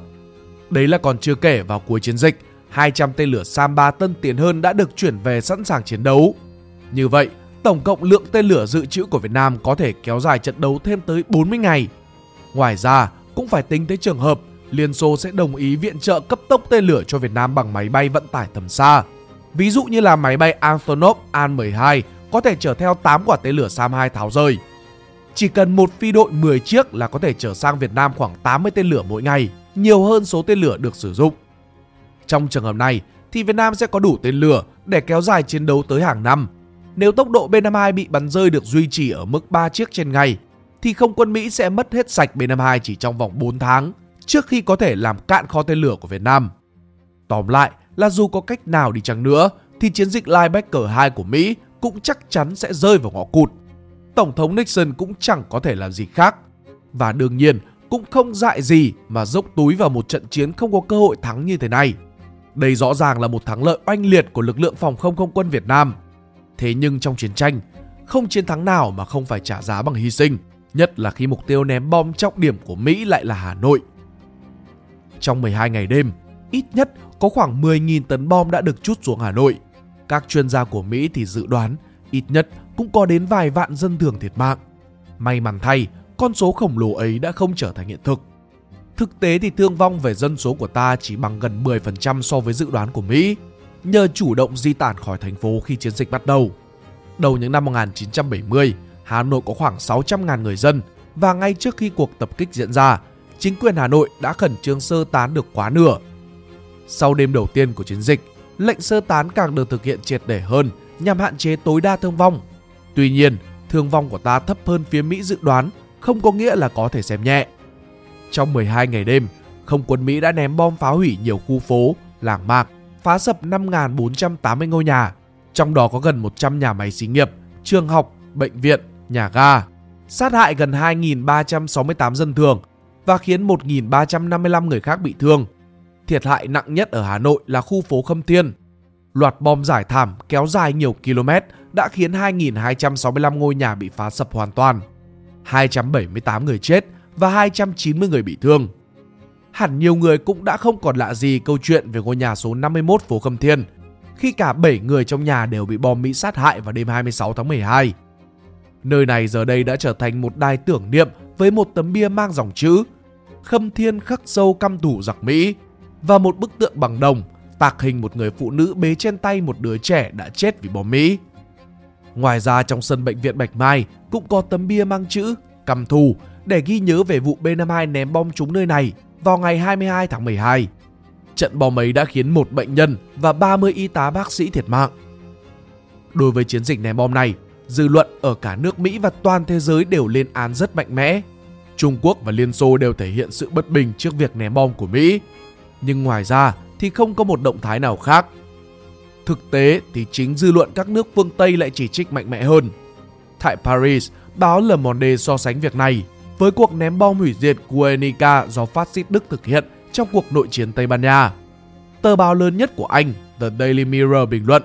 Đấy là còn chưa kể vào cuối chiến dịch, 200 tên lửa Sam 3 tân tiến hơn đã được chuyển về sẵn sàng chiến đấu. Như vậy, tổng cộng lượng tên lửa dự trữ của Việt Nam có thể kéo dài trận đấu thêm tới 40 ngày. Ngoài ra, cũng phải tính tới trường hợp Liên Xô sẽ đồng ý viện trợ cấp tốc tên lửa cho Việt Nam bằng máy bay vận tải tầm xa. Ví dụ như là máy bay Antonov An-12 có thể chở theo 8 quả tên lửa Sam-2 tháo rời. Chỉ cần một phi đội 10 chiếc là có thể chở sang Việt Nam khoảng 80 tên lửa mỗi ngày, nhiều hơn số tên lửa được sử dụng. Trong trường hợp này thì Việt Nam sẽ có đủ tên lửa để kéo dài chiến đấu tới hàng năm. Nếu tốc độ B-52 bị bắn rơi được duy trì ở mức 3 chiếc trên ngày thì không quân Mỹ sẽ mất hết sạch B-52 chỉ trong vòng 4 tháng trước khi có thể làm cạn kho tên lửa của Việt Nam. Tóm lại là dù có cách nào đi chăng nữa thì chiến dịch Linebacker 2 của Mỹ cũng chắc chắn sẽ rơi vào ngõ cụt. Tổng thống Nixon cũng chẳng có thể làm gì khác. Và đương nhiên cũng không dại gì mà dốc túi vào một trận chiến không có cơ hội thắng như thế này. Đây rõ ràng là một thắng lợi oanh liệt của lực lượng phòng không không quân Việt Nam. Thế nhưng trong chiến tranh, không chiến thắng nào mà không phải trả giá bằng hy sinh, nhất là khi mục tiêu ném bom trọng điểm của Mỹ lại là Hà Nội. Trong 12 ngày đêm, ít nhất có khoảng 10.000 tấn bom đã được chút xuống Hà Nội. Các chuyên gia của Mỹ thì dự đoán ít nhất cũng có đến vài vạn dân thường thiệt mạng. May mắn thay, con số khổng lồ ấy đã không trở thành hiện thực. Thực tế thì thương vong về dân số của ta chỉ bằng gần 10% so với dự đoán của Mỹ, nhờ chủ động di tản khỏi thành phố khi chiến dịch bắt đầu. Đầu những năm 1970, Hà Nội có khoảng 600.000 người dân và ngay trước khi cuộc tập kích diễn ra, chính quyền Hà Nội đã khẩn trương sơ tán được quá nửa. Sau đêm đầu tiên của chiến dịch, lệnh sơ tán càng được thực hiện triệt để hơn nhằm hạn chế tối đa thương vong. Tuy nhiên, thương vong của ta thấp hơn phía Mỹ dự đoán không có nghĩa là có thể xem nhẹ. Trong 12 ngày đêm, không quân Mỹ đã ném bom phá hủy nhiều khu phố, làng mạc, phá sập 5.480 ngôi nhà, trong đó có gần 100 nhà máy xí nghiệp, trường học, bệnh viện, nhà ga, sát hại gần 2.368 dân thường và khiến 1.355 người khác bị thương. Thiệt hại nặng nhất ở Hà Nội là khu phố Khâm Thiên. Loạt bom giải thảm kéo dài nhiều km đã khiến 2.265 ngôi nhà bị phá sập hoàn toàn. 278 người chết và 290 người bị thương. Hẳn nhiều người cũng đã không còn lạ gì câu chuyện về ngôi nhà số 51 phố Khâm Thiên, khi cả 7 người trong nhà đều bị bom Mỹ sát hại vào đêm 26 tháng 12. Nơi này giờ đây đã trở thành một đài tưởng niệm với một tấm bia mang dòng chữ Khâm Thiên khắc sâu căm thủ giặc Mỹ và một bức tượng bằng đồng tạc hình một người phụ nữ bế trên tay một đứa trẻ đã chết vì bom Mỹ. Ngoài ra trong sân bệnh viện Bạch Mai cũng có tấm bia mang chữ căm thù để ghi nhớ về vụ B-52 ném bom trúng nơi này vào ngày 22 tháng 12. Trận bom ấy đã khiến một bệnh nhân và 30 y tá bác sĩ thiệt mạng. Đối với chiến dịch ném bom này, dư luận ở cả nước Mỹ và toàn thế giới đều lên án rất mạnh mẽ. Trung Quốc và Liên Xô đều thể hiện sự bất bình trước việc ném bom của Mỹ. Nhưng ngoài ra thì không có một động thái nào khác. Thực tế thì chính dư luận các nước phương Tây lại chỉ trích mạnh mẽ hơn. Tại Paris, báo Le Monde so sánh việc này với cuộc ném bom hủy diệt Guernica do phát xít Đức thực hiện trong cuộc nội chiến Tây Ban Nha. Tờ báo lớn nhất của Anh, The Daily Mirror bình luận,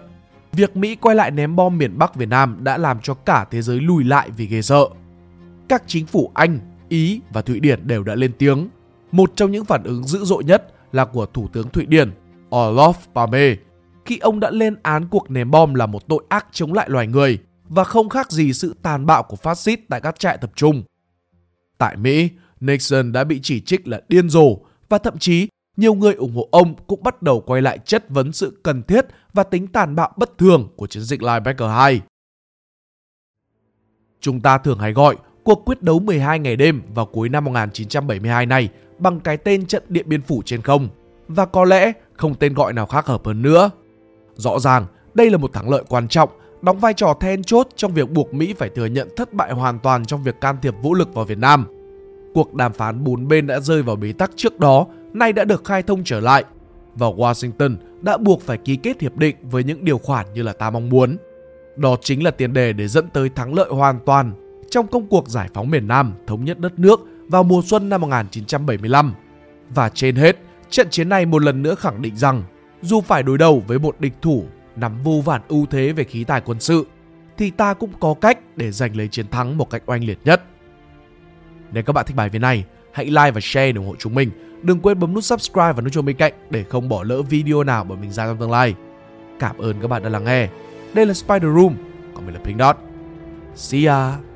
việc Mỹ quay lại ném bom miền Bắc Việt Nam đã làm cho cả thế giới lùi lại vì ghê sợ. Các chính phủ Anh, Ý và Thụy Điển đều đã lên tiếng. Một trong những phản ứng dữ dội nhất là của Thủ tướng Thụy Điển Olof Palme khi ông đã lên án cuộc ném bom là một tội ác chống lại loài người và không khác gì sự tàn bạo của phát xít tại các trại tập trung. Tại Mỹ, Nixon đã bị chỉ trích là điên rồ và thậm chí nhiều người ủng hộ ông cũng bắt đầu quay lại chất vấn sự cần thiết và tính tàn bạo bất thường của chiến dịch Linebacker 2. Chúng ta thường hay gọi cuộc quyết đấu 12 ngày đêm vào cuối năm 1972 này bằng cái tên trận Điện Biên Phủ trên không và có lẽ không tên gọi nào khác hợp hơn nữa. Rõ ràng, đây là một thắng lợi quan trọng, đóng vai trò then chốt trong việc buộc Mỹ phải thừa nhận thất bại hoàn toàn trong việc can thiệp vũ lực vào Việt Nam. Cuộc đàm phán bốn bên đã rơi vào bế tắc trước đó, nay đã được khai thông trở lại và Washington đã buộc phải ký kết hiệp định với những điều khoản như là ta mong muốn. Đó chính là tiền đề để dẫn tới thắng lợi hoàn toàn trong công cuộc giải phóng miền Nam thống nhất đất nước vào mùa xuân năm 1975. Và trên hết, trận chiến này một lần nữa khẳng định rằng dù phải đối đầu với một địch thủ nắm vô vàn ưu thế về khí tài quân sự, thì ta cũng có cách để giành lấy chiến thắng một cách oanh liệt nhất. Nếu các bạn thích bài viết này, hãy like và share để ủng hộ chúng mình. Đừng quên bấm nút subscribe và nút chuông bên cạnh để không bỏ lỡ video nào bởi mình ra trong tương lai. Cảm ơn các bạn đã lắng nghe. Đây là Spider Room, còn mình là Pink Dot. See ya!